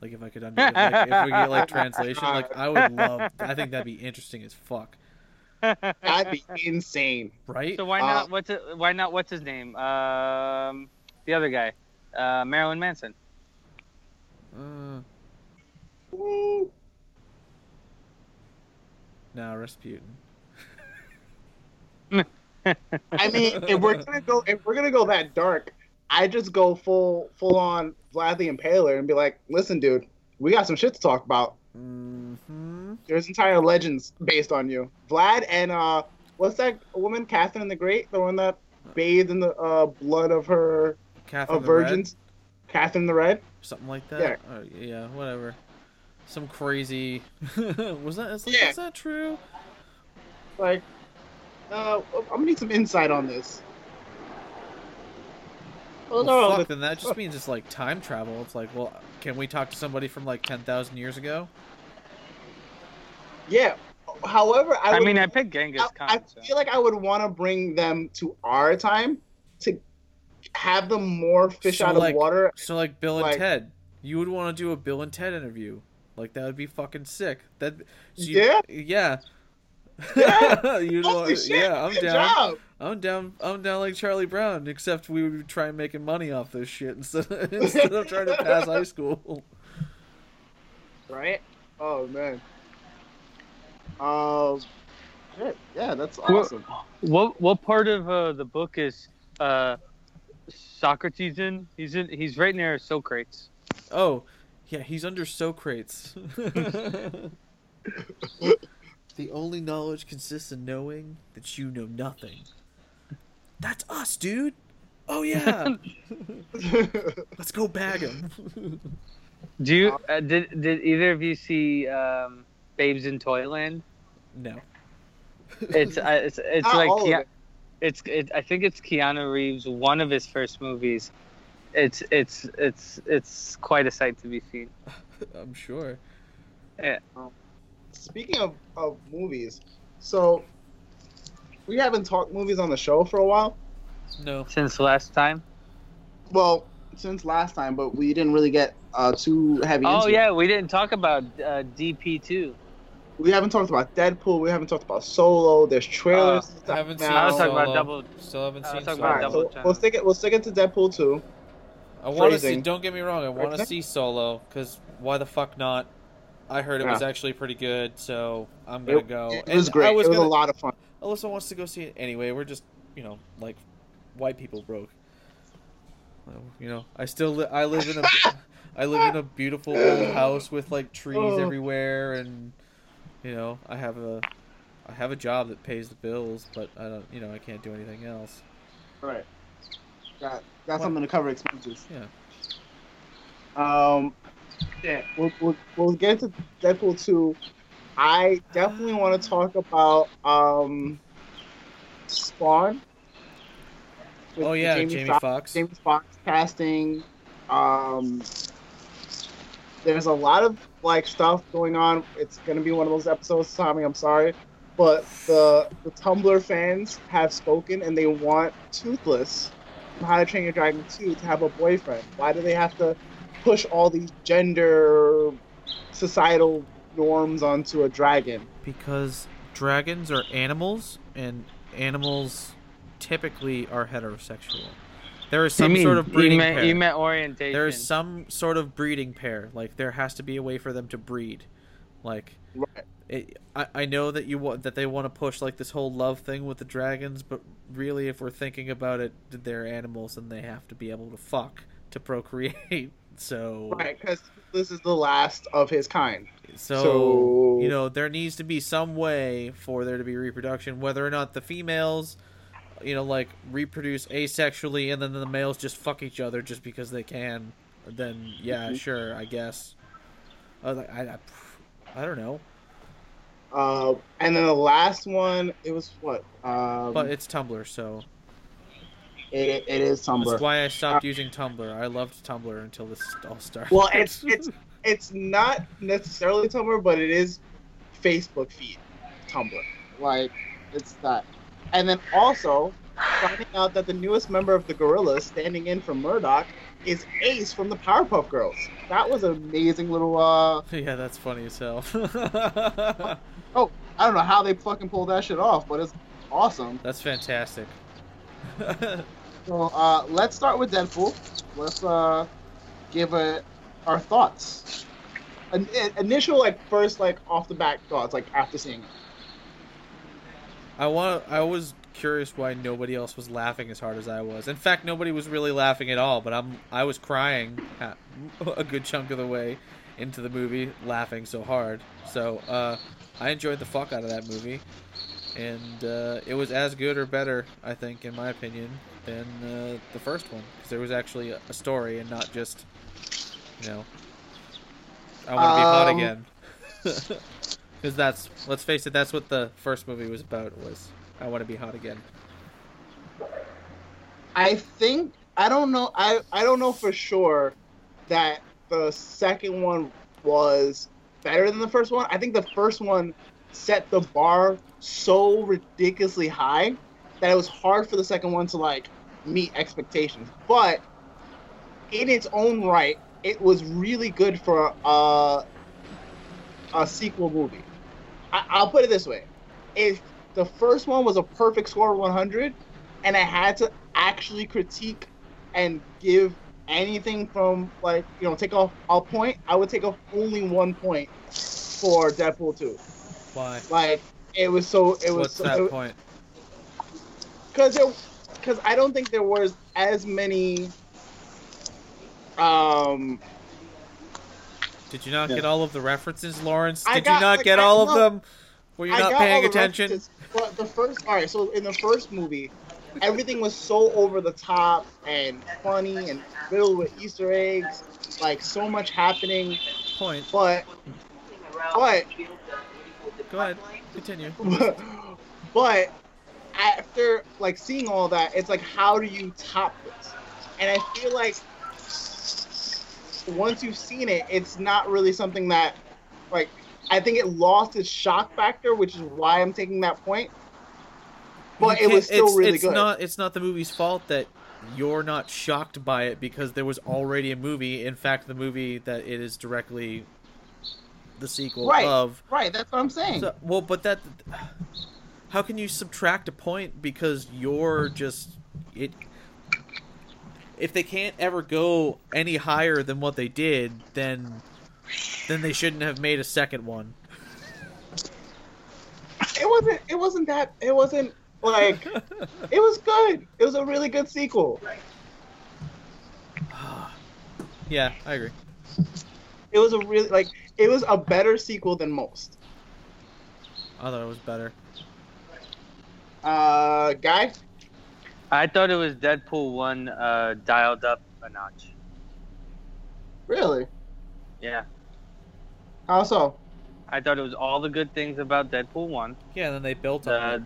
Like if I could, under, if, like, if we get like translation, like I would love. <laughs> I think that'd be interesting as fuck,
That'd be insane.
right?
So why
Uh,
not? What's it, why not? What's his name? Um, the other guy, uh, Marilyn Manson.
Uh,
Mm,
no, Rasputin. <laughs>
I mean, if we're gonna go, if we're gonna go that dark, I just go full, full on Vlad the Impaler and be like, "Listen, dude, we got some shit to talk about.
hmm
There's entire legends based on you, Vlad, and uh, what's that woman, Catherine the Great, the one that bathed in the uh, blood of her
Catherine
of
the Red?
virgins, Catherine the Red.
Something like that.
Yeah.
Oh, yeah, whatever. Some crazy. <laughs> was that? Is,
Yeah.
is that true?
Like, uh, I'm gonna need some insight on this. Those are all
Well,
the-
fuck, then that just means it's like time travel. It's like, well, can we talk to somebody from like ten thousand years ago?
yeah. However, I,
I,
would,
mean, I picked Genghis
I,
Khan.
I
so.
feel like I would want to bring them to our time to have them more fish
So,
out of water.
So like Bill and
Like-
Ted, you would want to do a Bill and Ted interview. Like that would be fucking sick. That so you-
Yeah?
yeah.
Yeah? <laughs>
You'd
Holy shit!
yeah, I'm
good
down.
job.
I'm down. I'm down like Charlie Brown, except we would try and making money off this shit instead of, <laughs> instead of trying to pass high school.
Right? Oh man. Um. shit, Yeah, that's
Well-
awesome.
What what part of uh, the book is uh, Socrates in? He's in. He's right near Socrates.
Oh, yeah, he's under Socrates. <laughs> the only knowledge consists in knowing that you know nothing. That's us, dude. Oh yeah, <laughs> let's go bag him. <laughs>
Do you uh, did did either of you see um, Babes in Toyland?
no.
It's uh, it's it's
Not
like
all of
Kea-
it.
It's it, I think it's Keanu Reeves, one of his first movies. It's it's it's it's quite a sight to be seen. <laughs>
I'm sure. Yeah.
Speaking of, of movies, so we haven't talked movies on the show for a while.
No.
Since last time.
Well, since last time, but we didn't really get uh, too heavy.
Oh
into it.
yeah, we didn't talk about uh, DP two.
We haven't talked about Deadpool. We haven't talked about Solo. There's trailers. Uh, and
I haven't seen
now.
I was talking about double-
Still haven't
I was
seen
talking
Solo.
about
Alright,
double
so we'll stick it. We'll stick it to Deadpool too.
I want to see. Don't get me wrong. I want to
Okay.
see Solo because why the fuck not? I heard it was actually pretty good, so I'm gonna
It,
go.
it
And
was great.
I was
it was
gonna,
a lot of fun.
Alyssa wants to go see it anyway. We're just, you know, like white people broke. You know, I still li- I live in a I live in a beautiful old house with like trees <laughs>
Oh.
everywhere, and you know, I have a I have a job that pays the bills, but I don't, you know, I can't do anything else.
Right. Got got
What?
something to cover expenses.
Yeah.
Um, yeah, we'll, we'll, we'll get to Deadpool 2. I definitely want to talk about um, Spawn.
Oh yeah, Jamie,
Foxx-
Foxx.
Jamie Foxx casting. Um, there's a lot of like stuff going on. It's gonna be one of those episodes, Tommy. I'm sorry, but the the Tumblr fans have spoken and they want Toothless from How to Train Your Dragon 2 to have a boyfriend. Why do they have to push all these gender societal norms onto a dragon?
Because dragons are animals, and animals typically are heterosexual. There is some
you
sort of breeding
you meant,
pair.
You meant orientation.
there is some sort of breeding pair. Like there has to be a way for them to breed. Like
Right.
it, I, I know that you want that they want to push like this whole love thing with the dragons, but really, if we're thinking about it, they're animals and they have to be able to fuck to procreate. <laughs> So
Right, because this is the last of his kind.
so,
So-
you know, there needs to be some way for there to be reproduction, whether or not the females, you know, like reproduce asexually, and then the males just fuck each other just because they can. Then yeah,
Mhm.
sure, I guess. Uh, like, I, I, I don't know,
Uh, and then the last one, it was what? Um,
but it's Tumblr, so
it, it is Tumblr.
that's why I stopped using Tumblr. I loved Tumblr until this all started.
Well, it's <laughs> it's it's not necessarily Tumblr, but it is Facebook feed Tumblr. Like it's that. And then also finding out that the newest member of the Gorillaz, standing in for Murdoc, is Ace from the Powerpuff Girls. That was an amazing little. uh
yeah, that's funny as hell. <laughs>
Oh, I don't know how they fucking pulled that shit off, but it's awesome.
that's fantastic. <laughs>
So uh, let's start with Deadpool. Let's uh, give it our thoughts. An, initial, like first, like off the back thoughts, like after seeing it.
I want. I was curious why nobody else was laughing as hard as I was. In fact, nobody was really laughing at all. But I'm. I was crying <laughs> a good chunk of the way into the movie, laughing so hard. So uh, I enjoyed the fuck out of that movie, and uh, it was as good or better, I think, in my opinion, than uh, the first one because there was actually a, a story and not just, you know, I want to be hot
Um,
again. <laughs> Because that's, let's face it, that's what the first movie was about. Was I want to be hot again?
I think I don't know. I I don't know for sure that the second one was better than the first one. I think the first one set the bar so ridiculously high that it was hard for the second one to like meet expectations. But in its own right, it was really good for a a sequel movie. I, I'll put it this way: if the first one was a perfect score of 100, and I had to actually critique and give anything from like you know take off a point, I would take off only one point for Deadpool 2.
Why?
Like it was so it was
What's
so,
that point?
because because I don't think there was as many. Um,
Did you not
Yeah.
get all of the references, Lawrence? Did
got-
you not
like,
get
I-
all of
no.
them? Were you
I
not
got
paying
all the
attention?
references, But the first, all right. So in the first movie, everything was so over the top and funny and filled with Easter eggs, like so much happening.
Point.
But, but,
Go ahead. Continue.
but, <laughs> but after like seeing all that, it's like, how do you top this? And I feel like once you've seen it, it's not really something that, like, I think it lost its shock factor, which is why I'm taking that point. But it was still
it's,
really
it's
good.
Not, it's not the movie's fault that you're not shocked by it because there was already a movie. In fact, the movie that it is directly the sequel
Right.
of.
Right, that's what I'm saying.
So, well, but that. How can you subtract a point because you're just it? If they can't ever go any higher than what they did, then then they shouldn't have made a second one.
it wasn't. It wasn't that. It wasn't like. <laughs> it was good. It was a really good sequel. <sighs>
yeah, I agree.
It was a really like. It was a better sequel than most.
I thought it was better.
Uh, guy.
I thought it was Deadpool one uh, dialed up a notch.
Really?
Yeah,
How so?
I thought it was all the good things about Deadpool one.
Yeah, and then they built on
Uh,
it.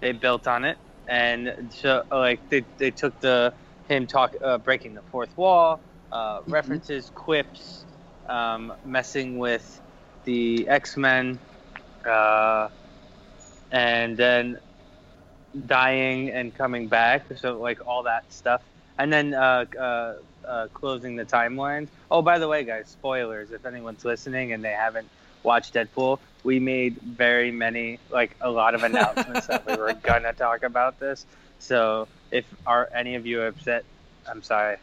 they built on it, and so like they, they took the him talk uh, breaking the fourth wall, uh, references, quips, um, messing with the X Men, uh, and then dying and coming back. So like all that stuff, and then uh, uh, uh, closing the timelines. Oh, by the way, guys, spoilers! If anyone's listening and they haven't watched Deadpool, we made very many, like a lot of announcements that we were <laughs> gonna talk about this. So if are any of you upset, I'm sorry,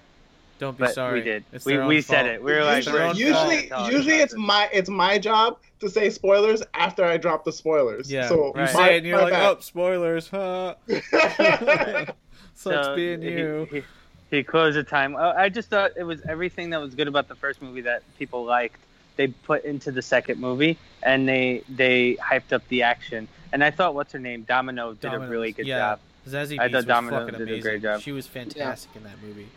Don't be
but
sorry.
we did.
It's
we we said
fault.
it. We were like,
It's their
we're
usually,
fault.
usually it's my it's my job to say spoilers after I drop the spoilers.
Yeah,
So
you
Right.
say it and you're like,
bad.
oh, spoilers, huh? <laughs> <laughs> Sucks
So
being
he-
you.
He, he closed the time. Uh, I just thought it was everything that was good about the first movie that people liked. They put into the second movie, and they they hyped up the action. And I thought, what's her name, Domino, did a really good
yeah.
job.
Zazie
I
Beetz
thought Domino
fucking
did a great job.
She was fantastic in that movie.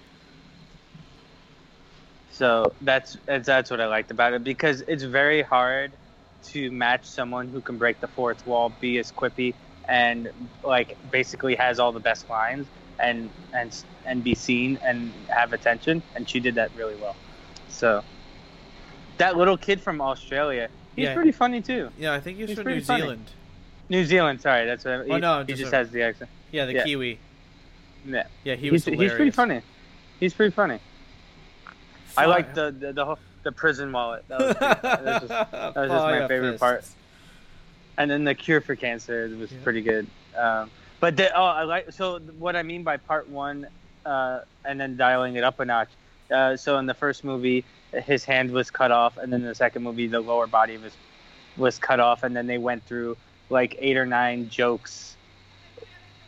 So that's that's that's what I liked about it because it's very hard to match someone who can break the fourth wall, be as quippy, and like basically has all the best lines and and and be seen and have attention. And she did that really well. So that little kid from Australia, he's
Yeah.
pretty funny too.
Yeah, I think he was
He's
from New
funny.
Zealand.
New Zealand, sorry, that's what he,
Oh, no,
he
just
just
a-
has the accent.
Yeah, the
Yeah.
Kiwi.
Yeah,
Yeah, he was
he's, he's pretty funny. He's pretty funny. I like the the the, whole, the prison wallet. That was, that was just, <laughs>
that
was just my favorite part. and then the cure for cancer was
Yeah.
pretty good. Um, but the, oh, I like so what I mean by part one, uh, and then dialing it up a notch. Uh, so in the first movie, his hand was cut off, and then in the second movie, the lower body was was cut off, and then they went through like eight or nine jokes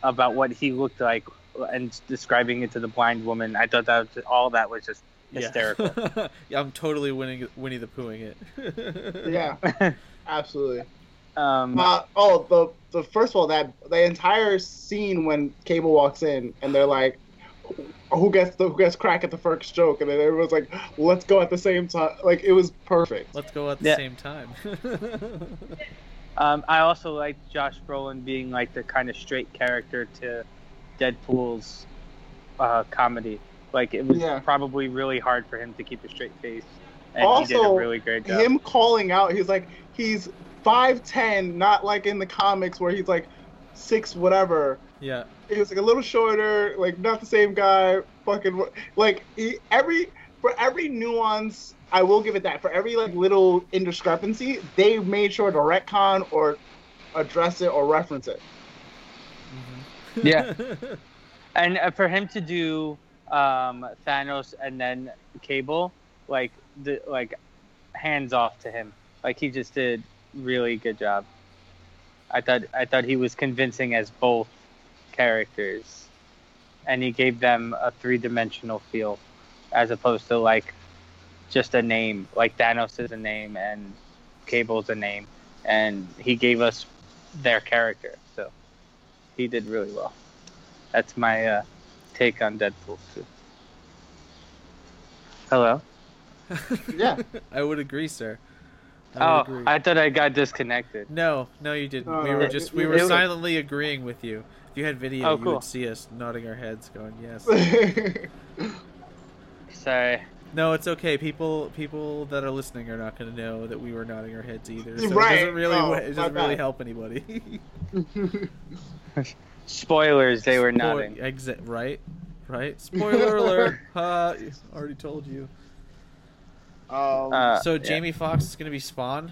about what he looked like and describing it to the blind woman. I thought that was, all that was just hysterical.
Yeah. <laughs> yeah, I'm totally winning, Winnie the Poohing it.
yeah, <laughs> <laughs> absolutely.
um,
Uh, oh, the the first of all, that the entire scene when Cable walks in and they're like, "Who gets the who gets crack at the first joke?" and then everyone's like, "Let's go at the same time." Like it was perfect.
Let's go at the
Yeah.
same time.
Um, I also liked Josh Brolin being like the kind of straight character to Deadpool's uh, comedy. Like it was
Yeah.
probably really hard for him to keep a straight face, and he did a really great job.
Him calling out, he's like, he's five ten, not like in the comics where he's like six whatever.
yeah,
He was like a little shorter, like not the same guy. Fucking like he, every for every nuance, I will give it that. For every like little indiscrepancy, they made sure to retcon or address it or reference it.
Mhm.
Yeah. <laughs> and uh, for him to do um, Thanos and then Cable, like the like hands off to him. Like he just did really good job. I thought I thought he was convincing as both characters, and he gave them a three dimensional feel, as opposed to like just a name. Like Thanos is a name and Cable's a name, and he gave us their character. So he did really well. That's my uh, take on Deadpool too. Hello. <laughs>
Yeah.
I would agree, sir. I
Oh,
agree.
I thought I got disconnected.
No, no, you didn't. we
Uh,
were just we were
was-
silently agreeing with you. If you had video,
Oh,
you
cool.
would see us nodding our heads, going yes. <laughs>
Sorry.
No, it's okay. People people that are listening are not going to know that we were nodding our heads either. So
Right.
it doesn't really
Oh,
it doesn't really
bad.
help anybody. <laughs>
Spoilers. They were
Spoil-
nodding.
Exit right, right. Spoiler <laughs> alert. Ha! already told you.
Um,
Uh,
so
yeah.
Jamie Foxx is gonna be Spawn.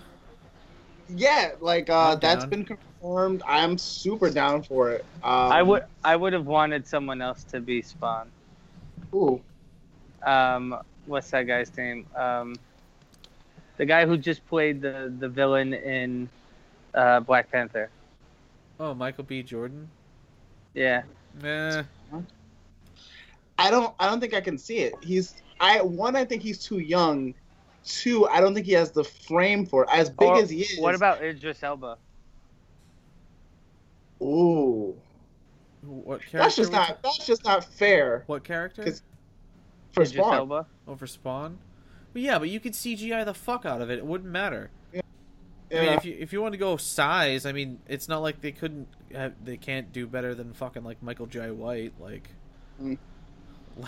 yeah, like uh,
I'm
that's
down.
been confirmed. I'm super down for it. Um,
I would I would have wanted someone else to be Spawn.
Ooh,
Um, what's that guy's name? Um, the guy who just played the the villain in uh, Black Panther.
Oh, Michael B. Jordan.
Yeah.
Nah.
I don't. I don't think I can see it. He's. I one. I think he's too young. Two. I don't think he has the frame for it. As big
Or
as he is.
What about Idris Elba?
Ooh,
What character?
that's just not.
it?
That's just not fair
What character?
for
Idris
Spawn.
Elba.
Oh, Over Spawn. Well, yeah, but you could CGI the fuck out of it. It wouldn't matter. I mean, if you if you want to go size, I mean, it's not like they couldn't have, they can't do better than fucking like Michael Jai White. Like,
Mm.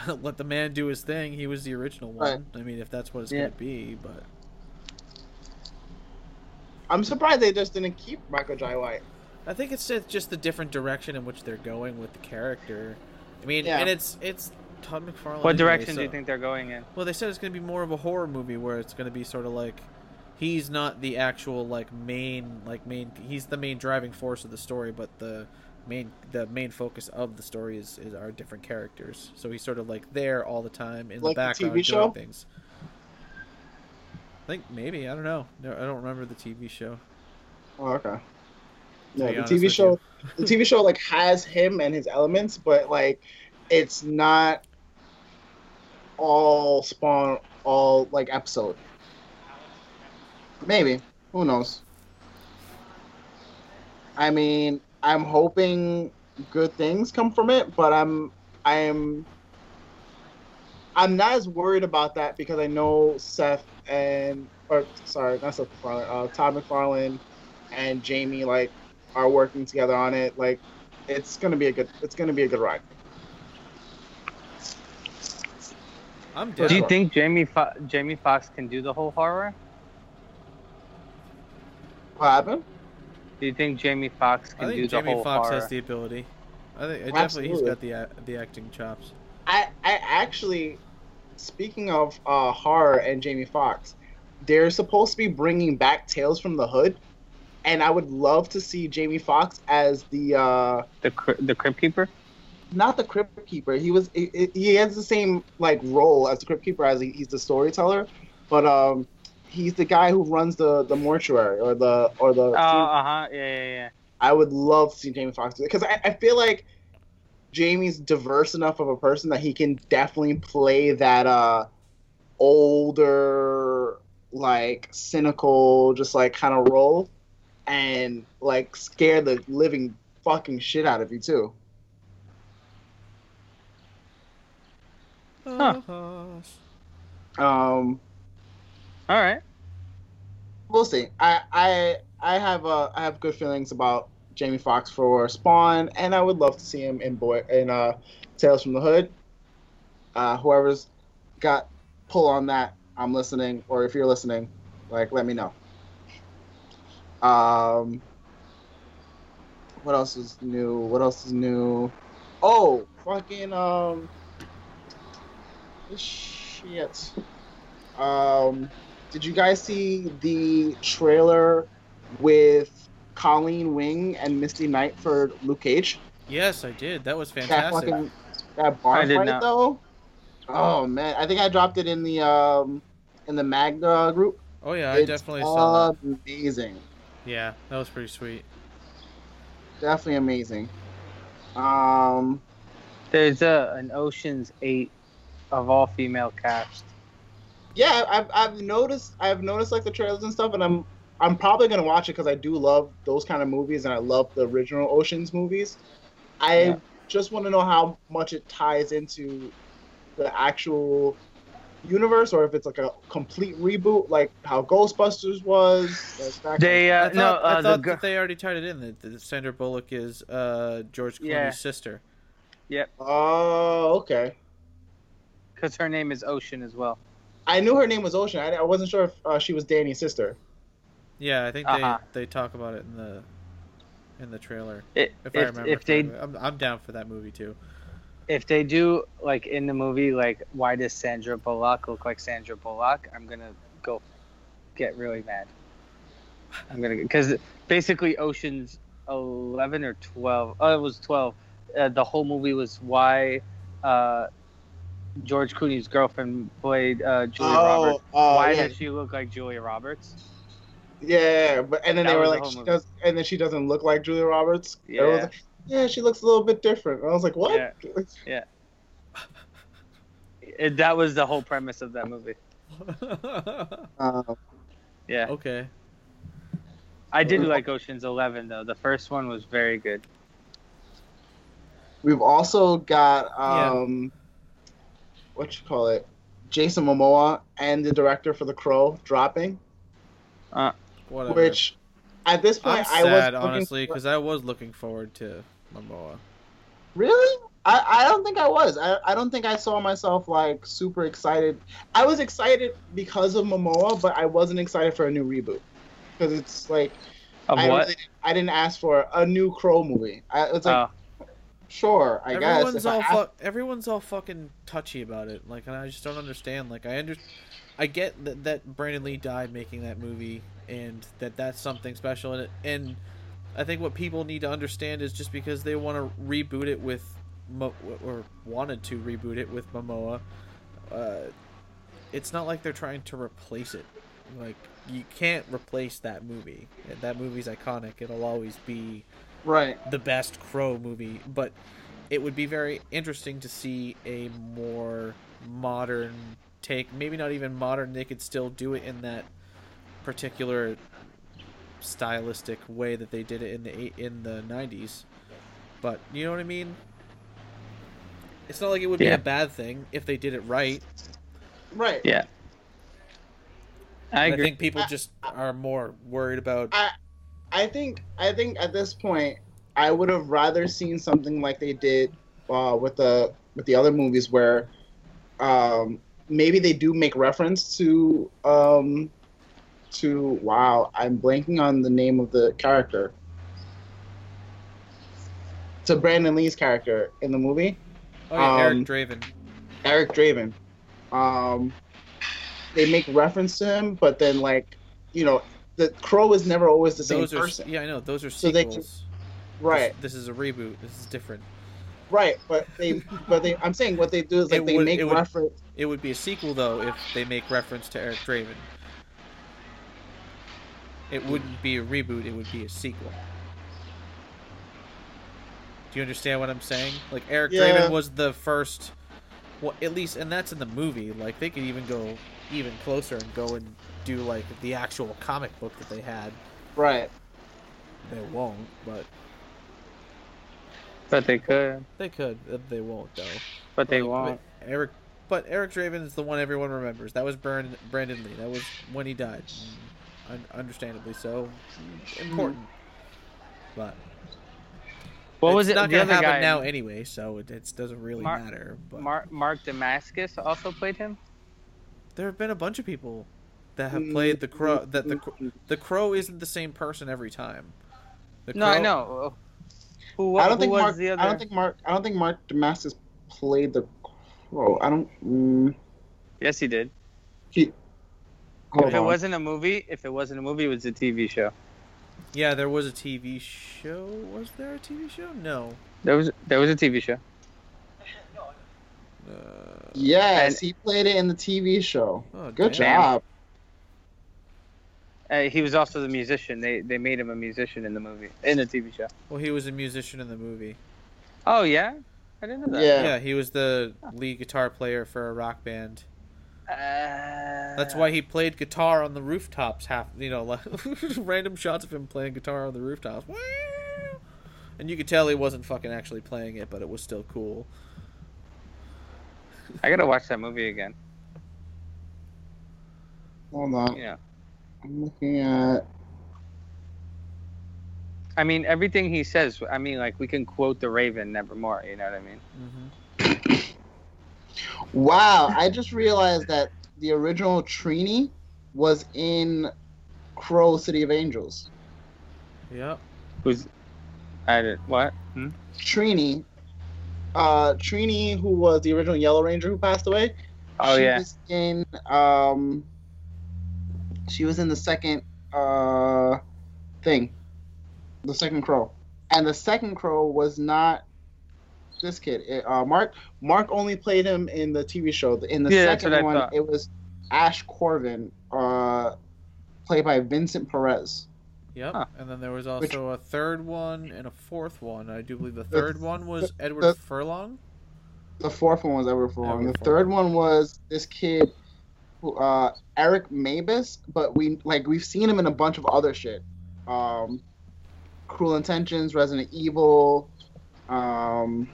let, <laughs> let the man do his thing. He was the original
Right.
one. I mean, if that's what it's
Yeah.
gonna be, but
I'm surprised they just didn't keep Michael Jai White.
I think it's just- just the different direction in which they're going with the character. I mean,
Yeah.
and it's it's Todd McFarlane.
What
anyway,
direction do you think they're going in?
Well, they said it's going to be more of a horror movie where it's going to be sort of like he's not the actual like main like main he's the main driving force of the story, but the main the main focus of the story is, is are different characters. So he's sort of like there all the time in
Like
the
the
background
TV
doing
show?
things. I think maybe I don't know. No, I don't remember the TV show.
Oh, okay. No, the TV show. the TV show like has him and his elements, but like it's not all Spawn, all like episode. Maybe who knows? I mean, I'm hoping good things come from it, but I'm I'm I'm not as worried about that because I know Seth and or sorry, not Seth MacFarlane, uh, Todd McFarlane and Jamie like are working together on it. Like, it's gonna be a good. It's gonna be a good ride.
I'm
For
down.
Do you think Jamie Fo- Jamie Foxx can do the whole horror?
What happened?
Do you think Jamie Foxx
I
can do
think
the
Jamie
whole
Foxx
horror?
has the ability. I think I definitely he's got the the acting chops.
I I actually, speaking of uh, horror and Jamie Foxx, they're supposed to be bringing back Tales from the Hood, and I would love to see Jamie Foxx as the uh,
The the Crypt Keeper.
not the Crypt Keeper. He was he, he has the same like role as the Crypt Keeper as he, he's the storyteller, but um, he's the guy who runs the the mortuary or the or the.
Oh, uh huh. Yeah, yeah, yeah.
I would love to see Jamie Foxx because I, I feel like Jamie's diverse enough of a person that he can definitely play that uh older, like cynical, just like kind of role, and like scare the living fucking shit out of you too.
Huh.
Um,
All right.
we'll see. I I I have uh I have good feelings about Jamie Foxx for Spawn, and I would love to see him in boy in uh Tales from the Hood. Uh, whoever's got pull on that, I'm listening. Or if you're listening, like let me know. Um, what else is new? What else is new? Oh, fucking um, shit. Um, did you guys see the trailer with Colleen Wing and Misty Knight for Luke Cage?
Yes, I did. That was
That
fantastic.
fucking that bar
I did
fight
not.
though. Oh man, I think I dropped it in the um in the Magda group.
Oh yeah, I definitely saw that.
amazing.
Yeah, that was pretty sweet.
Definitely amazing. Um,
There's a an Ocean's Eight of all female cast.
Yeah, I've I've noticed I've noticed like the trailers and stuff, and I'm I'm probably gonna watch it because I do love those kind of movies, and I love the original Ocean's movies. I
Yeah.
just want to know how much it ties into the actual universe, or if it's like a complete reboot, like how Ghostbusters was. Like that kind
They
I
uh,
thought,
no
I
uh, the
thought
gr-
that they already tied it in. That, that Sandra Bullock is uh, George Clooney's
Yeah.
sister.
of- Oh, okay.
because her name is Ocean as well.
I knew her name was Ocean. I, I wasn't sure if uh, she was Danny's sister.
Yeah, I think
Uh-huh.
they they talk about it in the in the trailer.
It,
If, I remember,
if they.
I'm I'm down for that movie too.
if they do like in the movie, like why does Sandra Bullock look like Sandra Bullock? I'm gonna go get really mad. I'm gonna because basically Ocean's eleven or twelve. Oh, it was twelve. Uh, the whole movie was why uh, George Clooney's girlfriend played uh, Julia Roberts.
oh,
why
yeah.
does she look like Julia Roberts?
Yeah, but and then
That
they were
was the
like, she
movie.
does, and then she doesn't look like Julia Roberts. And was
Yeah.
like, yeah, she looks a little bit different. And I was like, what? <laughs>
It, that was the whole premise of that movie. <laughs>
Um,
Yeah,
okay.
I did like Ocean's Eleven though. The first one was very good.
we've also got
Yeah.
What you call it, Jason Momoa and the director for The Crow dropping, uh,
Whatever.
which at this
I'm
point I was
sad,
looking
honestly,
for-
because I was looking forward to Momoa.
Really? I, I don't think I was. I, I don't think I saw myself like super excited. I was excited because of Momoa, but I wasn't excited for a new reboot because it's like
Of
I
what?
really- I didn't ask for a new Crow movie. I, it's like
oh,
sure, I guess.
everyone's
I
all
ask-
fu- everyone's all fucking touchy about it. Like, and I just don't understand. Like, I under, I get that that Brandon Lee died making that movie, and that that's something special in it. And I think what people need to understand is just because they want to reboot it with, Mo- or wanted to reboot it with Momoa, uh, it's not like they're trying to replace it. Like, you can't replace that movie. That movie's iconic. It'll always be
right.
the best Crow movie, but it would be very interesting to see a more modern take. Maybe not even modern. They could still do it in that particular stylistic way that they did it in the eight, in the '90s. But you know what I mean. It's not like it would be a bad thing if they did it right.
Right.
yeah. I
And I think people just are more worried about.
I think I think at this point I would have rather seen something like they did uh, with the with the other movies where um, maybe they do make reference to um, to wow I'm blanking on the name of the character to Brandon Lee's character in the movie
Oh yeah, Eric
um,
Draven.
Eric Draven. Um, they make reference to him, but then like you know the Crow is never always the same
are
person,
yeah, I know. Those are
So they can-
sequels.
right?
This, this is a reboot. This is different.
Right, but they, but they, I'm saying what they do is like
It
they
would-
make
it would-
reference.
It would be a sequel though if they make reference to Eric Draven. It wouldn't be a reboot. It would be a sequel. Do you understand what I'm saying? Like Eric
Yeah.
Draven was the first. Well, at least, and that's in the movie. Like they could even go even closer and go and do like the actual comic book that they had.
Right.
They won't, but
but they could.
they could. Uh, They won't though.
But they
Like,
won't.
Eric, but Eric Draven is the one everyone remembers. That was Brandon, Brandon Lee. That was when he died. Un- understandably so. Important. But
What
it's
was it?
not
the
gonna
other
happen
guy,
now anyway, so it, it doesn't really
Mar-
matter. But
Mark, Mark Dacascos also played him.
there have been a bunch of people that have
Mm,
played the crow. That the
mm,
the crow isn't the same person every time. The
No, I know. Who,
I don't
who
think
was
Mark.
the other?
I don't think Mark. I don't think Mark Dacascos played the. Crow. I don't. Mm,
Yes, he did.
he. Hold
if it wasn't a movie, if it wasn't a movie, it was a TV show.
Yeah, there was a TV show. Was there a TV show? No.
There was there was a TV show.
Uh,
Yes,
and-
he played it in the TV show.
oh,
Good
damn.
job.
Uh, he was also the musician. They they made him a musician in the movie, in the TV show.
Well, he was a musician in the movie.
Oh yeah, I didn't know that.
Yeah.
Yeah, he was the lead guitar player for a rock band.
Uh,
That's why he played guitar on the rooftops. Half, you know, like, <laughs> random shots of him playing guitar on the rooftops. And you could tell he wasn't fucking actually playing it, but it was still cool.
I gotta watch that movie again.
Hold on.
You know,
I'm looking at.
I mean everything he says. I mean, like we can quote the Raven, Nevermore. You know what I mean?
hmm <coughs>
Wow, I just realized that the original Trini was in Crow City of Angels.
Yep.
Who's I did what? Hmm?
Trini uh, Trini, who was the original Yellow Ranger who passed away.
Oh
she
yeah.
was in um, she was in the second uh thing, the second Crow, and the second Crow was not this kid. It, uh, Mark Mark only played him in the TV show. In the
Yeah, that's what I
second one,
thought.
it was Ashe Corven, uh, played by Vincent Perez.
Yep.
Huh.
And then there was
Which-
also a third one and a fourth one. I do believe the third one was Edward
the-
Furlong.
The fourth one was Ever Furlong.
Edward
The third one was this kid, who, uh, Eric Mabius. But we like we've seen him in a bunch of other shit. Um, Cruel Intentions, Resident Evil. Um,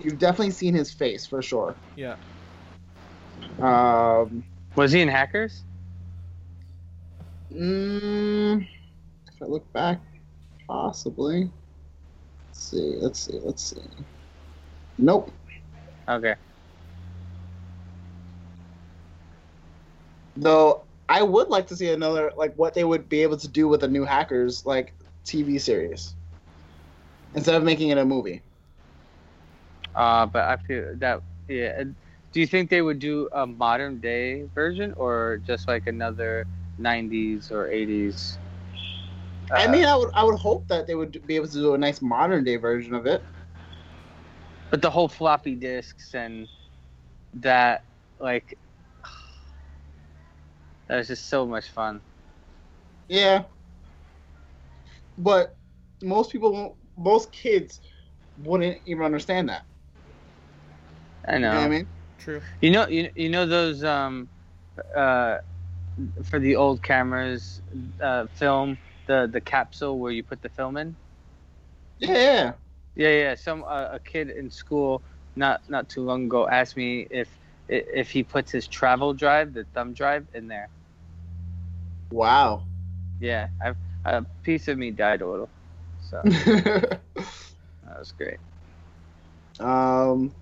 you've definitely seen his face for sure.
Yeah.
Um,
Was he in Hackers?
mm, if I look back, possibly. Let's see. Let's see. Let's see. Nope.
Okay.
Though I would like to see another like what they would be able to do with a new hackers like TV series instead of making it a movie.
Uh, but I feel that yeah. Do you think they would do a modern day version or just like another '90s or '80s?
I
uh,
mean, I would I would hope that they would be able to do a nice modern day version of it.
but the whole floppy disks and that like that was just so much fun.
Yeah, but most people, won't, most kids, wouldn't even understand that.
I
You
know.
know what I mean?
True.
You know, you, you know those um, uh, for the old cameras, uh, film the the capsule where you put the film in.
Yeah, yeah.
Yeah, yeah. Some uh, a kid in school not not too long ago asked me if if he puts his travel drive, the thumb drive, in there.
Wow.
Yeah, I've, a piece of me died a little, so <laughs> that was great.
um,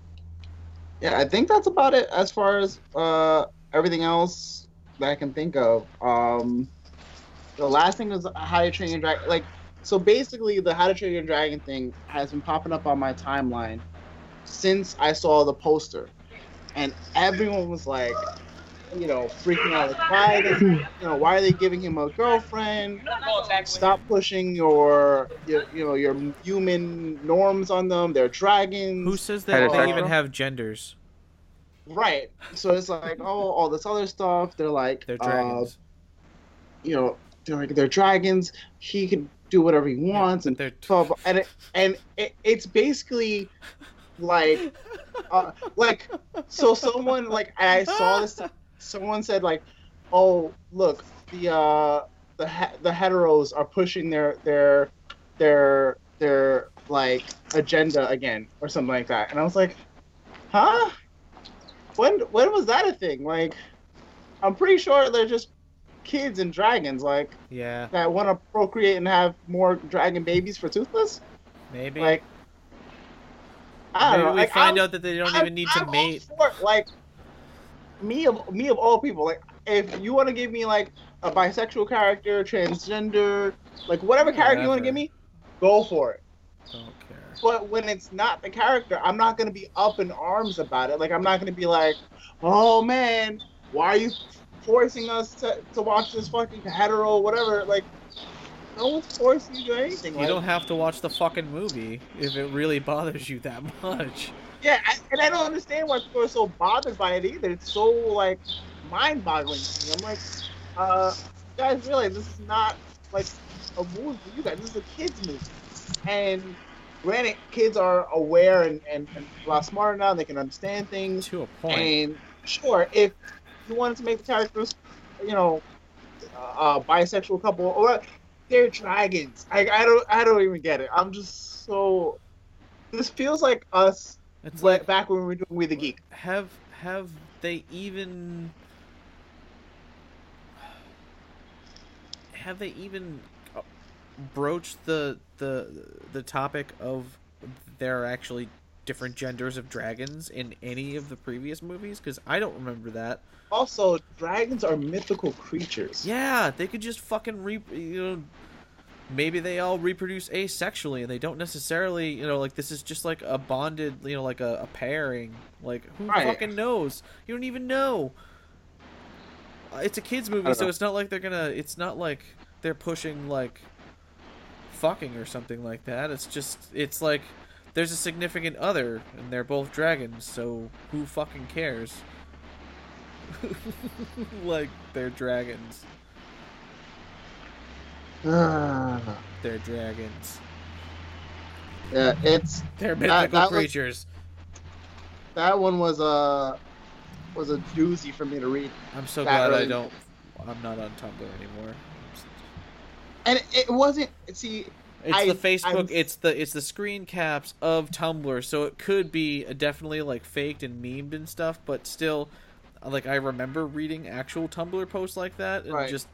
yeah, I think that's about it as far as uh everything else that I can think of. Um, the last thing was How to Train Your Dragon. Like, so basically, the How to Train Your Dragon thing has been popping up on my timeline since I saw the poster, and everyone was like, you know, freaking out. Like, why? They, you know, why are they giving him a girlfriend? Stop pushing your, your, you know, your human norms on them. They're dragons.
Who says that they
Heterosexual?
even have genders?
Right. So it's like, oh, all this other stuff. They're like,
They're
uh,
dragons.
you know, they're like they're dragons. He can do whatever he wants, and
They're
blah, blah. and it, and it, it's basically like, uh, like, so someone like I saw this. Someone said like, oh, look, the uh, the he- the heteros are pushing their their their their like agenda again or something like that, and I was like, huh? When when was that a thing? Like, I'm pretty sure they're just kids and dragons, like
yeah,
that want to procreate and have more dragon babies for Toothless.
maybe.
Like, I
maybe
don't know.
we
like,
find
I'm-
out that they don't
I'm-
even need to
I'm all
mate.
for. Like, me of me of all people, like if you want to give me like a bisexual character, transgender, like whatever character you want to give me, go for it.
Don't care.
But when it's not the character, I'm not gonna be up in arms about it. Like I'm not gonna be like, oh man, why are you forcing us to, to watch this fucking hetero whatever? Like, no one's forcing you to do anything.
You
like,
don't have to watch the fucking movie if it really bothers you that <laughs> much.
Yeah, I, and I don't understand why people are so bothered by it either. It's so like mind-boggling to me. I'm like, uh, guys realize this is not like a movie for you guys. This is a kids movie, and granted, kids are aware and, and, and a lot smarter now. They can understand things.
To a point.
And sure, if you wanted to make the characters, you know, uh, a bisexual couple, or they're dragons. I, I don't I don't even get it. I'm just so. This feels like us
It's
like back when we were doing We the Geek.
have have they even have they even uh, broached the the the topic of there are actually different genders of dragons in any of the previous movies because i don't remember that
Also, dragons are mythical creatures.
yeah they could just fucking re you know maybe they all reproduce asexually and they don't necessarily you know like this is just like a bonded you know like a, a pairing like who
Right.
fucking knows you don't even know Uh, it's a kids movie so
know.
it's not like they're gonna it's not like they're pushing like fucking or something like that it's just it's like there's a significant other and they're both dragons so who fucking cares <laughs> like they're dragons. They're dragons
yeah, it's
They're
That-
mythical
that was-
creatures.
that one was a was a doozy for me to read,
I'm so
that
glad I don't. I'm not on Tumblr anymore.
and it, it wasn't. See,
It's
I-
the Facebook.
I'm-
It's the it's the screen caps of Tumblr, so it could be uh, definitely like faked and memed and stuff, but still, like I remember reading actual Tumblr posts like that, and
Right.
just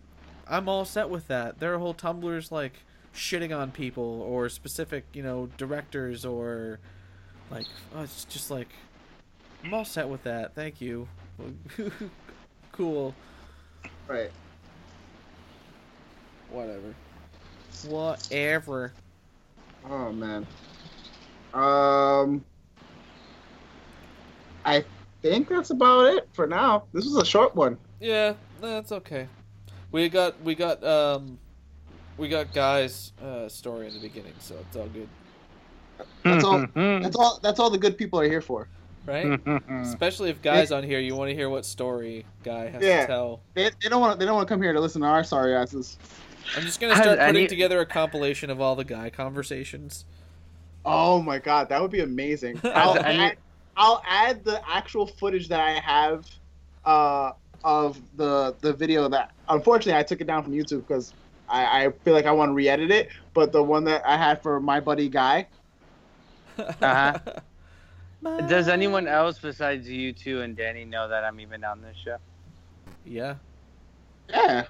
I'm all set with that. There are whole Tumblrs like shitting on people or specific, you know, directors or like oh, it's just like I'm all set with that. Thank you. <laughs> cool.
right?
Whatever. Whatever.
Oh man. Um, I think that's about it for now. This was a short one.
Yeah, that's okay. We got we got um we got guys uh story in the beginning, so it's all good,
That's all. <laughs> That's all. That's all the good people are here for.
right? Especially if guys on here, you want to hear what story guy has
Yeah.
to tell.
They, they don't want. They don't want to come here to listen to our sorry asses.
I'm just gonna
Has
start putting
any-
together a compilation of all the guy conversations.
Oh my god, that would be amazing. <laughs> I'll,
Has any-
add, I'll add the actual footage that I have uh, of the the video that unfortunately I took it down from YouTube because I, I feel like I want to re-edit it. But the one that I had for my buddy Guy,
Uh-huh. <laughs> Does anyone else besides you two and Danny know that I'm even on this show?
Yeah,
yeah,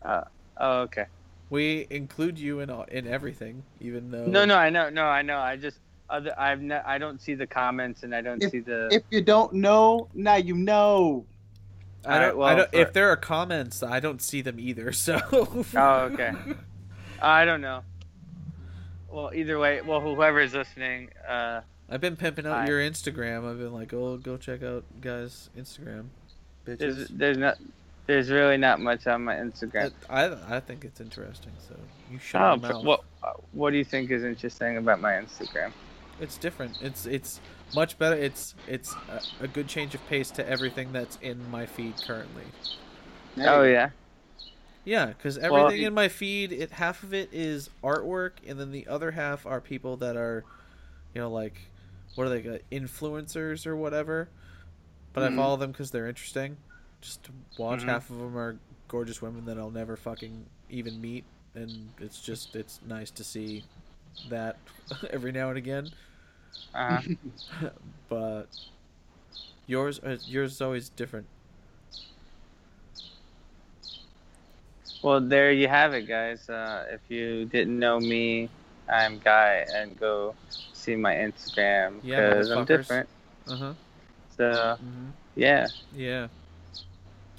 Oh, okay.
we include you in all, in everything, even though
No, no, I know, no, I know. I just, other, I've, ne- I don't see the comments and I don't see the.
if you don't know, now you know.
I don't.
Alright,
I don't
for-
if there are comments, I don't see them either. So.
Oh, okay. <laughs> I don't know. Well, either way, well, whoever is listening, uh,
I've been pimping out
Hi.
your Instagram. I've been like, oh, go check out guys' Instagram,
there's,
bitches.
there's not, there's really not much on my Instagram.
I, I I think it's interesting. So you shut
Oh,
your mouth.
what, uh, what do you think is interesting about my Instagram?
It's different. It's it's much better. It's it's a, a good change of pace to everything that's in my feed currently.
Oh yeah.
Yeah, because
Well,
everything
it-
in my feed, it half of it is artwork, and then the other half are people that are, you know, like, what are they, uh, influencers or whatever. But I
Mhm.
follow them because they're interesting. Just to watch.
Mhm.
Half of them are gorgeous women that I'll never fucking even meet, and it's just it's nice to see that <laughs> every now and again.
Uh, <laughs>
but yours, uh, yours is always different.
well, there you have it, guys. Uh, if you didn't know me, I'm Guy, and go see my Instagram
Yeah,
because I'm different.
Uh huh.
So
hmm
yeah,
Yeah.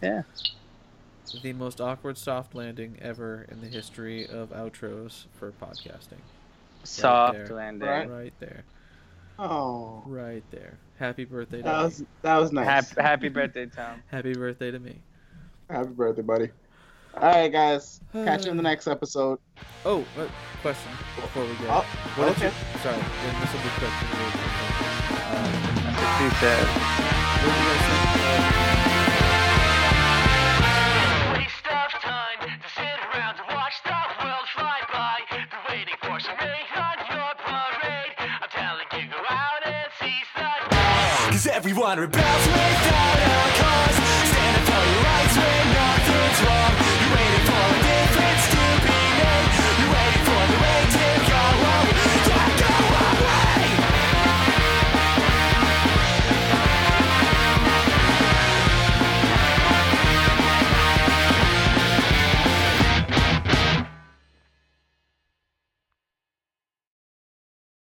Yeah.
The most awkward soft landing ever in the history of outros for podcasting.
soft
there.
landing.
Right.
Right there.
Oh,
Right there. Happy birthday to
that
me.
was that was nice.
Happy, happy birthday, Tom. <laughs>
Happy birthday to me.
Happy birthday, buddy. All right, guys. Catch you in the <sighs> next episode.
Oh, uh, question before we go.
Oh,
what did
okay.
you, sorry, and this will be quick. and we'll- Um,
That's what she said.
Cause everyone rebels without a cause. Stand up for your rights when nothing's wrong. You're waiting for a day